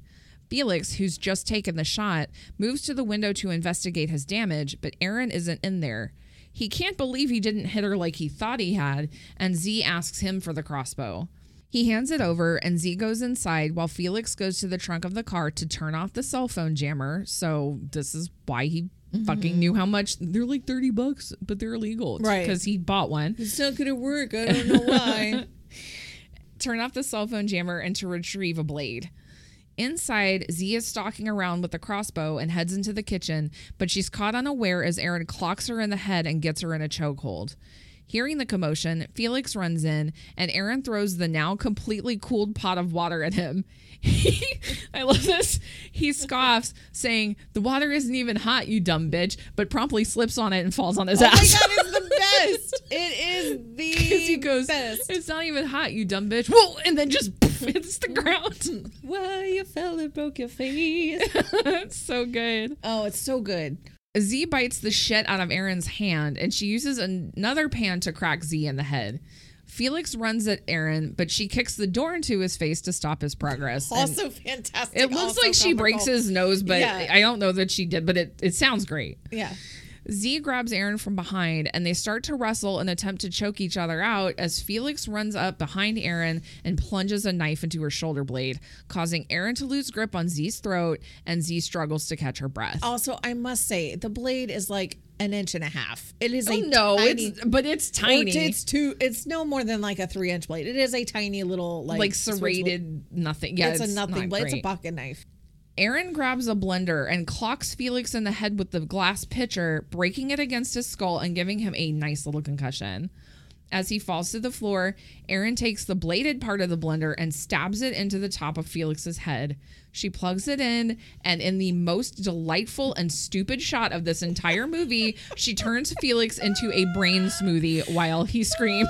Felix, who's just taken the shot, moves to the window to investigate his damage, but Erin isn't in there. He can't believe he didn't hit her like he thought he had, and Z asks him for the crossbow. He hands it over, and Z goes inside while Felix goes to the trunk of the car to turn off the cell phone jammer. So, this is why he fucking mm-hmm. knew how much they're like 30 bucks, but they're illegal. Right. Because he bought one. It's not to work. I don't know why. Turn off the cell phone jammer and to retrieve a blade. Inside, Z is stalking around with a crossbow and heads into the kitchen, but she's caught unaware as Erin clocks her in the head and gets her in a chokehold. Hearing the commotion, Felix runs in and Erin throws the now completely cooled pot of water at him. I love this. He scoffs, saying, The water isn't even hot, you dumb bitch, but promptly slips on it and falls on his ass. Oh my god, it's the best. It is the Because he goes, best. It's not even hot, you dumb bitch. Whoa! And then just hits the ground. Why you fell and broke your face? it's so good. oh, it's so good. Z bites the shit out of Erin's hand and she uses another pan to crack Z in the head. Felix runs at Erin, but she kicks the door into his face to stop his progress. and Also fantastic. it looks like she breaks his nose, but Yeah. I don't know that she did, but it, it sounds great. Yeah. Z grabs Erin from behind and they start to wrestle and attempt to choke each other out as Felix runs up behind Erin and plunges a knife into her shoulder blade, causing Erin to lose grip on Z's throat and Z struggles to catch her breath. Also, I must say, the blade is like an inch and a half. It is Oh, a no, tiny, it's but it's tiny. It's two. It's no more than like a three inch blade. It is a tiny little like, like serrated nothing. Yeah, it's, a nothing not blade. It's a pocket knife. Erin grabs a blender and clocks Felix in the head with the glass pitcher, breaking it against his skull and giving him a nice little concussion. As he falls to the floor, Erin takes the bladed part of the blender and stabs it into the top of Felix's head. She plugs it in, and in the most delightful and stupid shot of this entire movie, she turns Felix into a brain smoothie while he screams.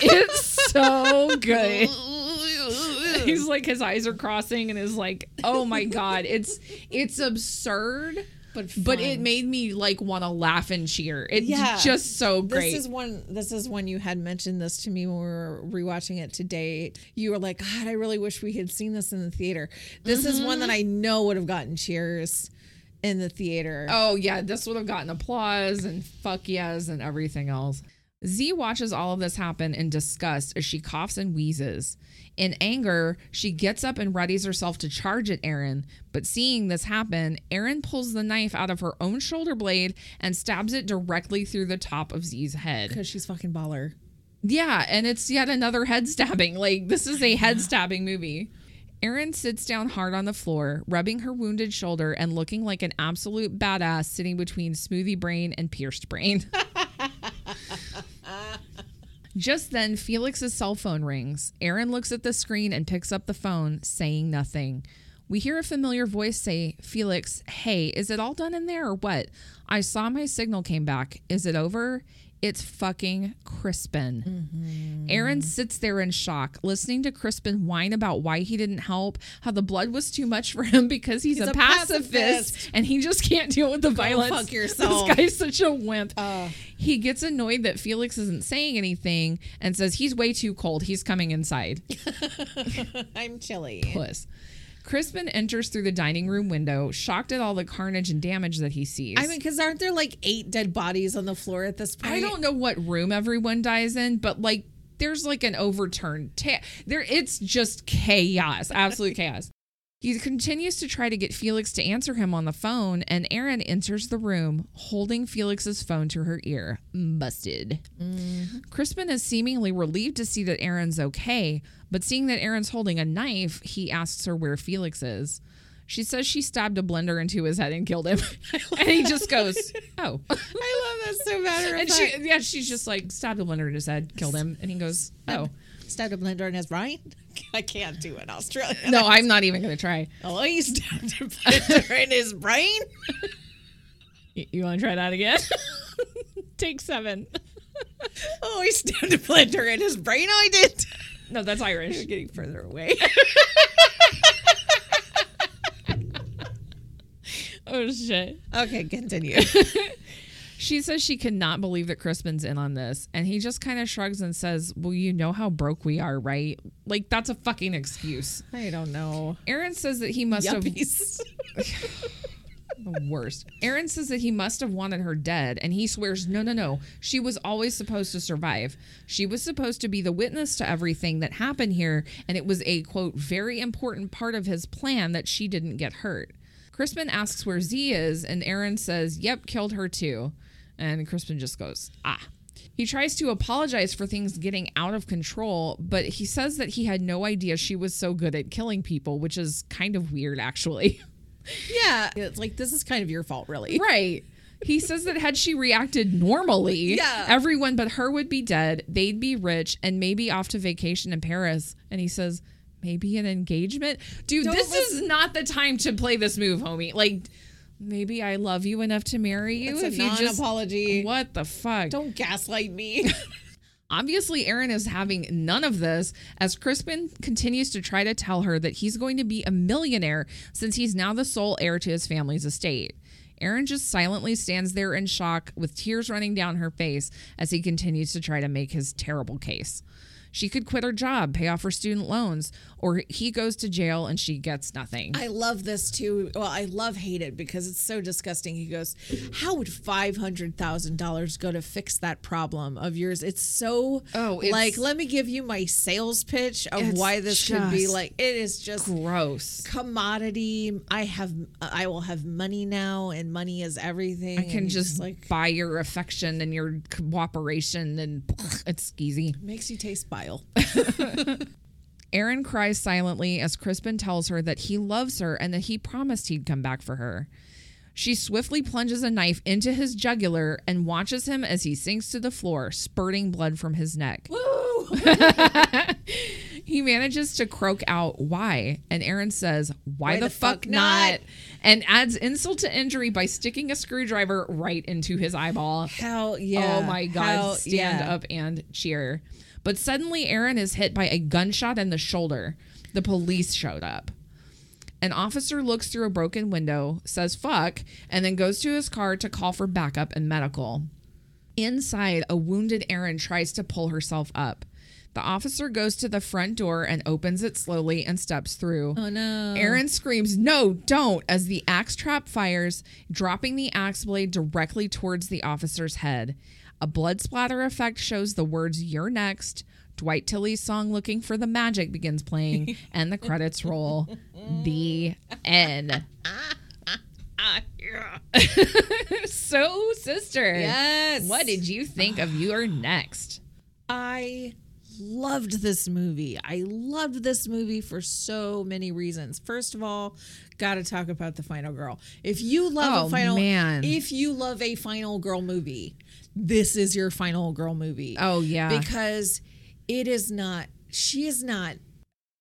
It's so good he's like his eyes are crossing and is like oh my god it's it's absurd But but it made me like want to laugh and cheer it's Yeah. just so great This is one. This is when you had mentioned this to me when we were rewatching it today. You were like, God, I really wish we had seen this in the theater. This is one that mm-hmm. I know would have gotten cheers in the theater. oh yeah this would have gotten applause and fuck yes and everything else Z watches all of this happen in disgust as she coughs and wheezes. In anger, she gets up and readies herself to charge at Erin, but seeing this happen, Erin pulls the knife out of her own shoulder blade and stabs it directly through the top of Z's head. because she's fucking baller. Yeah, and it's yet another head stabbing. Like, this is a head stabbing movie. Erin sits down hard on the floor, rubbing her wounded shoulder and looking like an absolute badass sitting between Smoothie Brain and Pierced Brain. Just then, Felix's cell phone rings. Erin looks at the screen and picks up the phone, saying nothing. We hear a familiar voice say, Felix, hey, is it all done in there or what? I saw my signal came back. Is it over? It's fucking Crispin. Mm-hmm. Erin sits there in shock, listening to Crispin whine about why he didn't help, how the blood was too much for him because he's, a, a pacifist, pacifist. and he just can't deal with the violence. fuck yourself. This guy's such a wimp. Uh. he gets annoyed that Felix isn't saying anything and says he's way too cold. He's coming inside. I'm chilly. Puss. Crispin enters through the dining room window, shocked at all the carnage and damage that he sees. I mean, because aren't there like eight dead bodies on the floor at this point? I don't know what room everyone dies in, but like there's like an overturned ta- there it's just chaos, absolute chaos. He continues to try to get Felix to answer him on the phone, and Erin enters the room holding Felix's phone to her ear. Busted. Mm-hmm. Crispin is seemingly relieved to see that Erin's okay, but seeing that Erin's holding a knife, he asks her where Felix is. She says she stabbed a blender into his head and killed him. and he just goes, Oh. I love that so matter And she, yeah, she's just like stabbed a blender in his head, killed him, and he goes, "Oh, stabbed a blender in his brain. I can't do it, Australian. no, I'm not even gonna try." Oh, he stabbed a blender in his brain. Y- You want to try that again? Take seven. Oh, he stabbed a blender in his brain. I did. No, that's Irish. You're getting further away. Oh shit. okay, continue. She says she cannot believe that Crispin's in on this, and he just kind of shrugs and says, "Well, you know how broke we are, right? Like that's a fucking excuse." I don't know. Erin says that he must have Yuppies. the worst. Erin says that he must have wanted her dead, and he swears, no, no, no. She was always supposed to survive. She was supposed to be the witness to everything that happened here, and it was a quote, very important part of his plan that she didn't get hurt. Crispin asks where Z is, and Erin says, yep, killed her too. And Crispin just goes, ah. He tries to apologize for things getting out of control, but he says that he had no idea she was so good at killing people, which is kind of weird, actually. yeah, it's like this is kind of your fault, really. Right. He says that had she reacted normally, Yeah. everyone but her would be dead, they'd be rich, and maybe off to vacation in Paris. And he says, maybe an engagement? Dude, Don't this is not the time to play this move, homie. Like, maybe I love you enough to marry you It's a if you just. non-apology. What the fuck? Don't gaslight me. Obviously, Erin is having none of this as Crispin continues to try to tell her that he's going to be a millionaire since he's now the sole heir to his family's estate. Erin just silently stands there in shock with tears running down her face as he continues to try to make his terrible case. She could quit her job, pay off her student loans, or he goes to jail and she gets nothing. I love this too. Well, I love hate it because it's so disgusting. He goes, "How would five hundred thousand dollars go to fix that problem of yours?" It's so Oh, it's- like let me give you my sales pitch of why this could be like. It is just Gross. commodity. I have, I will have money now, and money is everything. I can just like buy your affection and your cooperation, and it's skeezy. makes you taste bile. Erin cries silently as Crispin tells her that he loves her and that he promised he'd come back for her. She swiftly plunges a knife into his jugular and watches him as he sinks to the floor, spurting blood from his neck. he manages to croak out, Why? And Erin says, Why, the, fuck, not? And adds insult to injury by sticking a screwdriver right into his eyeball. Hell yeah! Oh my God. Hell Stand yeah. up and cheer. But suddenly, Erin is hit by a gunshot in the shoulder. The police showed up. An officer looks through a broken window, says fuck, and then goes to his car to call for backup and medical. Inside, a wounded Erin tries to pull herself up. The officer goes to the front door and opens it slowly and steps through. Oh no! Erin screams, No, don't, as the axe trap fires, dropping the axe blade directly towards the officer's head. A blood splatter effect shows the words, You're next. Dwight Twilley's song, Looking for the Magic, begins playing, and the credits roll. The end. so, sister. Yes. What did you think of You're Next? I loved this movie. I loved this movie for so many reasons. First of all, got to talk about the Final Girl. If you love Oh, a Final, man. if you love a Final Girl movie, this is your Final Girl movie. Oh, yeah. because it is not. She is not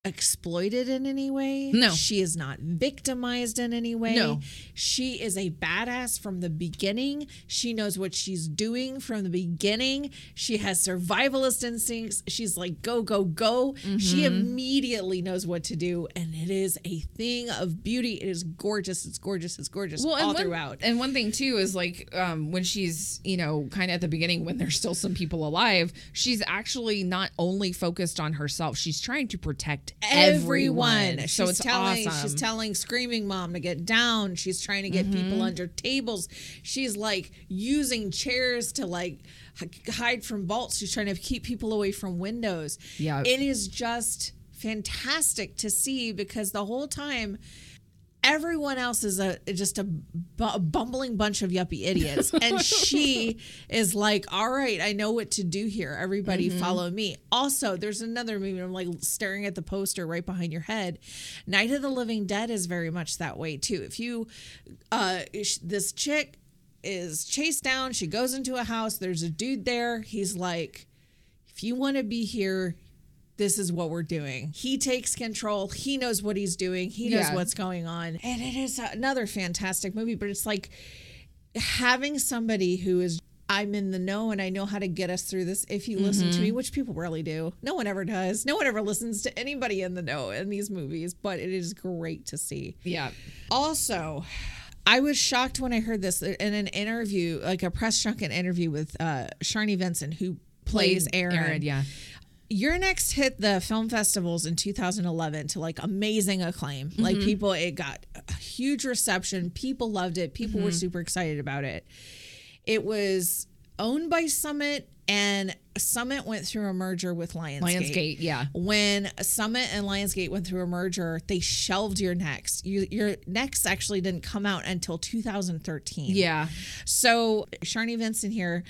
exploited in any way. No. She is not victimized in any way. No. She is a badass from the beginning. She knows what she's doing from the beginning. She has survivalist instincts. She's like, go, go, go. Mm-hmm. She immediately knows what to do. And it is a thing of beauty. It is gorgeous. It's gorgeous. It's gorgeous all and one, throughout. And one thing too is like um, when she's you know kind of at the beginning when there's still some people alive, she's actually not only focused on herself; she's trying to protect everyone. She's so it's telling, awesome. She's telling screaming mom to get down. She's trying to get Mm-hmm. people under tables. She's like using chairs to like hide from bolts. She's trying to keep people away from windows. Yeah. it is just fantastic to see because the whole time. Everyone else is a just a, bu- a bumbling bunch of yuppie idiots, and she is like, "All right, I know what to do here. Everybody, Mm-hmm. follow me." Also, there's another movie. I'm like staring at the poster right behind your head. Night of the Living Dead is very much that way too. If you, uh, this chick is chased down. She goes into a house. There's a dude there. He's like, "If you want to be here." This is what we're doing. He takes control. He knows what he's doing. He knows Yeah. what's going on. And it is another fantastic movie, but it's like having somebody who is I'm in the know and I know how to get us through this if you listen to me, Mm-hmm. which people rarely do. No one ever does. No one ever listens to anybody in the know in these movies, but it is great to see. yeah. Also, I was shocked when I heard this in an interview, like a press junket interview with uh, Sharni Vinson, who plays Erin. yeah. You're Next hit the film festivals in 2011 to like amazing acclaim. Like Mm-hmm. people, it got a huge reception. People loved it. People Mm-hmm. were super excited about it. It was owned by Summit, and Summit went through a merger with Lionsgate. Lionsgate, yeah. When Summit and Lionsgate went through a merger, they shelved You're Next. You, You're Next actually didn't come out until 2013. Yeah. So Sharni Vinson here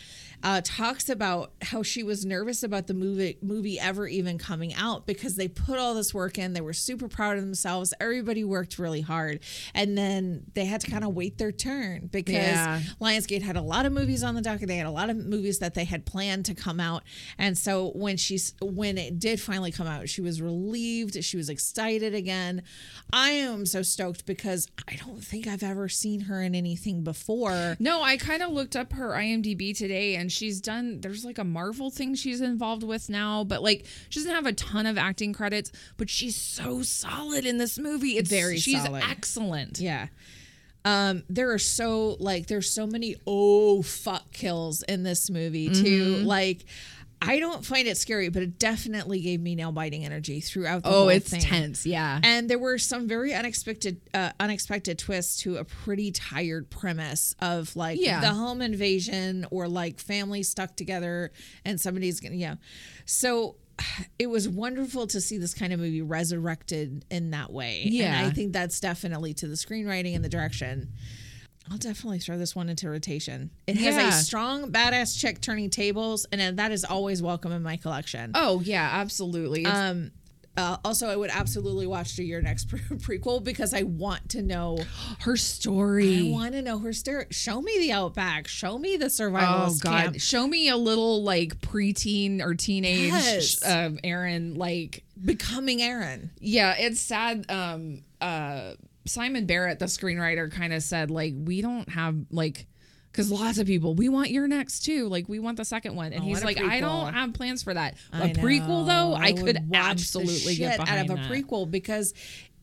uh, talks about how she was nervous about the movie movie ever even coming out because they put all this work in. They were super proud of themselves. Everybody worked really hard, and then they had to kind of wait their turn because Yeah. Lionsgate had a lot of movies on the docket. They had a lot of movies that they had planned to come out. And so when she's when it did finally come out, she was relieved. She was excited again. I am so stoked because I don't think I've ever seen her in anything before. No, I kind of looked up her IMDb today and she's done there's like a Marvel thing she's involved with now, but like she doesn't have a ton of acting credits, but she's so solid in this movie. It's Very she's solid. excellent. Yeah. Um, there are so like there's so many oh fuck kills in this movie too. Mm-hmm. Like I don't find it scary, but it definitely gave me nail biting energy throughout the Oh, whole it's thing. tense, yeah. And there were some very unexpected uh, unexpected twists to a pretty tired premise of like Yeah. the home invasion or like family stuck together and somebody's gonna yeah. So it was wonderful to see this kind of movie resurrected in that way. Yeah. And I think that's definitely to the screenwriting and the direction. I'll definitely throw this one into rotation. It has Yeah. a strong badass chick turning tables, and that is always welcome in my collection. Oh yeah, absolutely. It's- Um, uh, also, I would absolutely watch the You're Next pre- prequel because I want to know. her story. I want to know her story. Show me the outback. Show me the survival. Oh God! Show me a little like preteen or teenage Yes. um, Erin. Like, becoming Erin. yeah, it's sad. Um, uh, Simon Barrett, the screenwriter, kind of said like we don't have like. Because lots of people, we want You're Next too. Like we want the second one, and I he's like, I don't have plans for that. A I prequel though, I, would could absolutely get behind out of a that. prequel because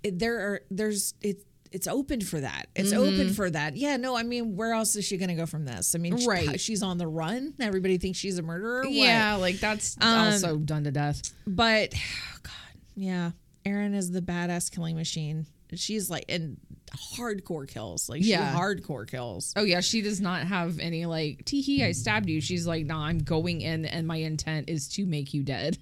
it, there are there's it. It's open for that. It's open for that. Yeah, no, I mean, where else is she going to go from this? I mean, she- Right. she's on the run. Everybody thinks she's a murderer. What? Yeah, like that's Um, also done to death. But God, yeah, Erin is the badass killing machine. She's like in hardcore kills. Like she Yeah. hardcore kills. Oh yeah, she does not have any like teehee. I stabbed you. She's like, nah, I'm going in, and my intent is to make you dead.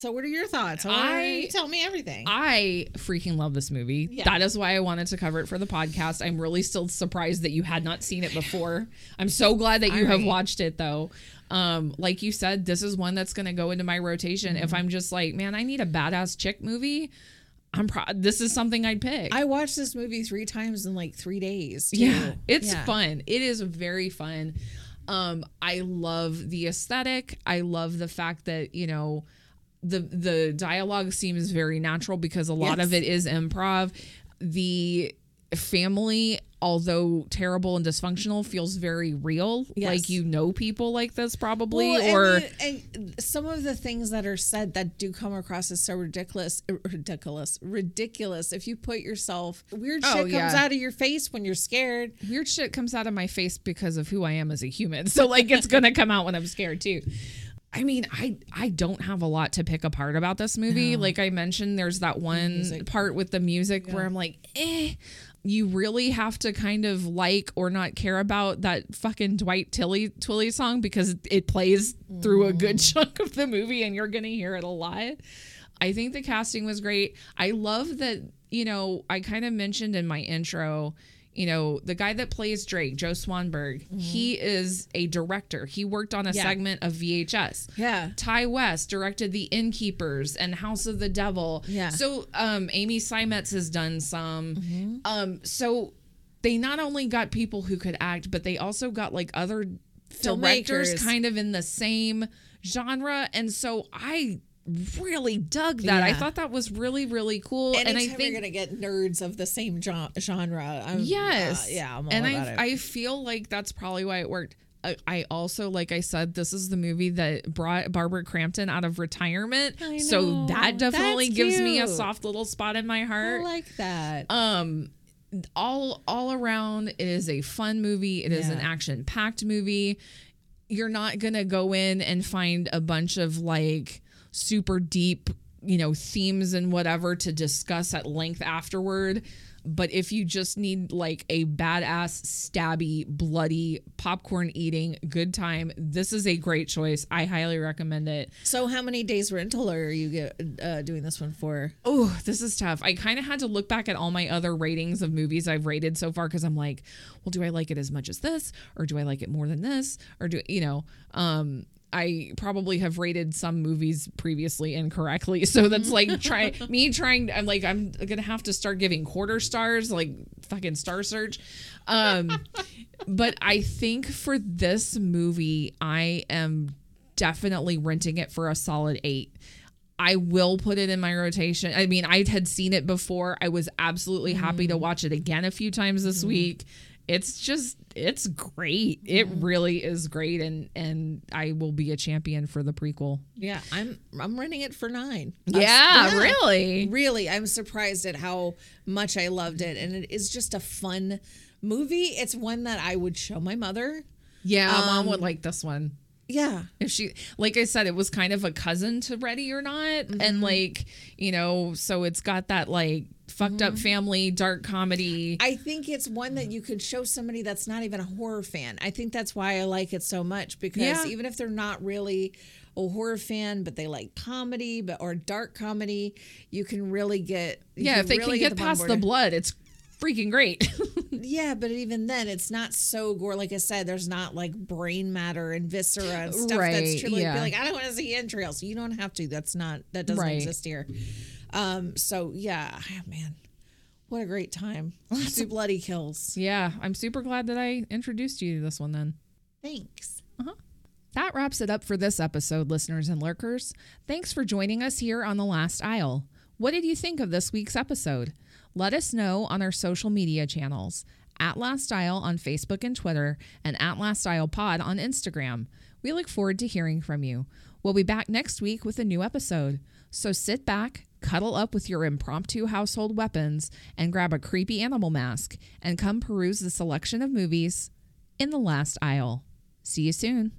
So, what are your thoughts? I- tell me everything. I freaking love this movie. Yeah. That is why I wanted to cover it for the podcast. I'm really still surprised that you had not seen it before. I'm so glad that you have watched it though. Um, like you said, this is one that's going to go into my rotation. Mm-hmm. If I'm just like, man, I need a badass chick movie. I'm pro- this is something I'd pick. I watched this movie three times in like three days. too. Yeah, it's Yeah. fun. It is very fun. Um, I love the aesthetic. I love the fact that you know the the dialogue seems very natural because a lot of it is improv. The family, although terrible and dysfunctional, feels very real. Yes. Like you know people like this probably, Well, or and, the- and some of the things that are said that do come across as so ridiculous, ridiculous, ridiculous. If you put yourself, weird Oh, shit comes yeah. out of your face when you're scared. weird shit comes out of my face because of who I am as a human. So like it's gonna come out when I'm scared too. I mean, I I don't have a lot to pick apart about this movie. Like I mentioned, there's that one part with the music where I'm like, eh. You really have to kind of like or not care about that fucking Dwight Tilly Twilley song because it plays through a good mm. chunk of the movie and you're gonna hear it a lot. I think the casting was great. I love that, you know, I kind of mentioned in my intro, you know, the guy that plays Drake, Joe Swanberg, he is a director. He worked on a Yeah. segment of VHS. Yeah. Ti West directed The Innkeepers and House of the Devil. Yeah. So um Amy Seimetz has done some. Mm-hmm. Um so they not only got people who could act, but they also got like other directors kind of in the same genre. And so I really dug that. I thought that was really, really cool. Anytime and I think you're gonna get nerds of the same genre, I'm, Yes. uh, yeah, and I. I feel like that's probably why it worked. I, I also, like I said, this is the movie that brought Barbara Crampton out of retirement. I So that definitely gives me a soft little spot in my I heart. like that. Um, all all around, it is a fun movie. It is an action packed movie. You're not gonna go in and find a bunch of like super deep, you know, themes and whatever to discuss at length afterward. But if you just need like a badass, stabby, bloody, popcorn eating good time, this is a great choice. I highly recommend it. so, how many days rental are you get, uh, doing this one for? Oh, this is tough. I kind of had to look back at all my other ratings of movies I've rated so far because I'm like, well, do I like it as much as this, or do I like it more than this, or do you know? Um, I probably have rated some movies previously incorrectly, so that's like try me trying. I'm like, I'm gonna have to start giving quarter stars, like fucking Star Search. Um, but I think for this movie, I am definitely renting it for a solid eight. I will put it in my rotation. I mean, I had seen it before. I was absolutely happy to watch it again a few times this week. It's just it's great. It mm-hmm. really is great and and I will be a champion for the prequel. Yeah, I'm I'm renting it for nine. Yeah, really. Really, I'm surprised at how much I loved it, and it is just a fun movie. It's one that I would show my mother. Yeah, My mom would um, like this one. Yeah, if she like i said it was kind of a cousin to ready or not and mm-hmm. like you know so it's got that like fucked up mm-hmm. family dark comedy I think it's one that you could show somebody that's not even a horror fan. I think that's why I like it so much because Yeah. even if they're not really a horror fan, but they like comedy, but or dark comedy, you can really get you yeah if they really can get on past the blood it's freaking great Yeah, but even then, it's not so gore. Like I said, there's not like brain matter and viscera and stuff Right, that's truly yeah. like, I don't want to see entrails. You don't have to. That's not that doesn't Right. exist here. Um. So yeah, ah, man, what a great time. Lots of bloody kills. yeah i'm super glad that i introduced you to this one then Thanks. Uh-huh. That wraps it up for this episode, listeners and lurkers. Thanks for joining us here on The Last Aisle. What did you think of this week's episode? Let us know on our social media channels at Last Aisle on Facebook and Twitter, and at Last Aisle Pod on Instagram. We look forward to hearing from you. We'll be back next week with a new episode. So sit back, cuddle up with your impromptu household weapons, and grab a creepy animal mask, and come peruse the selection of movies in The Last aisle. See you soon.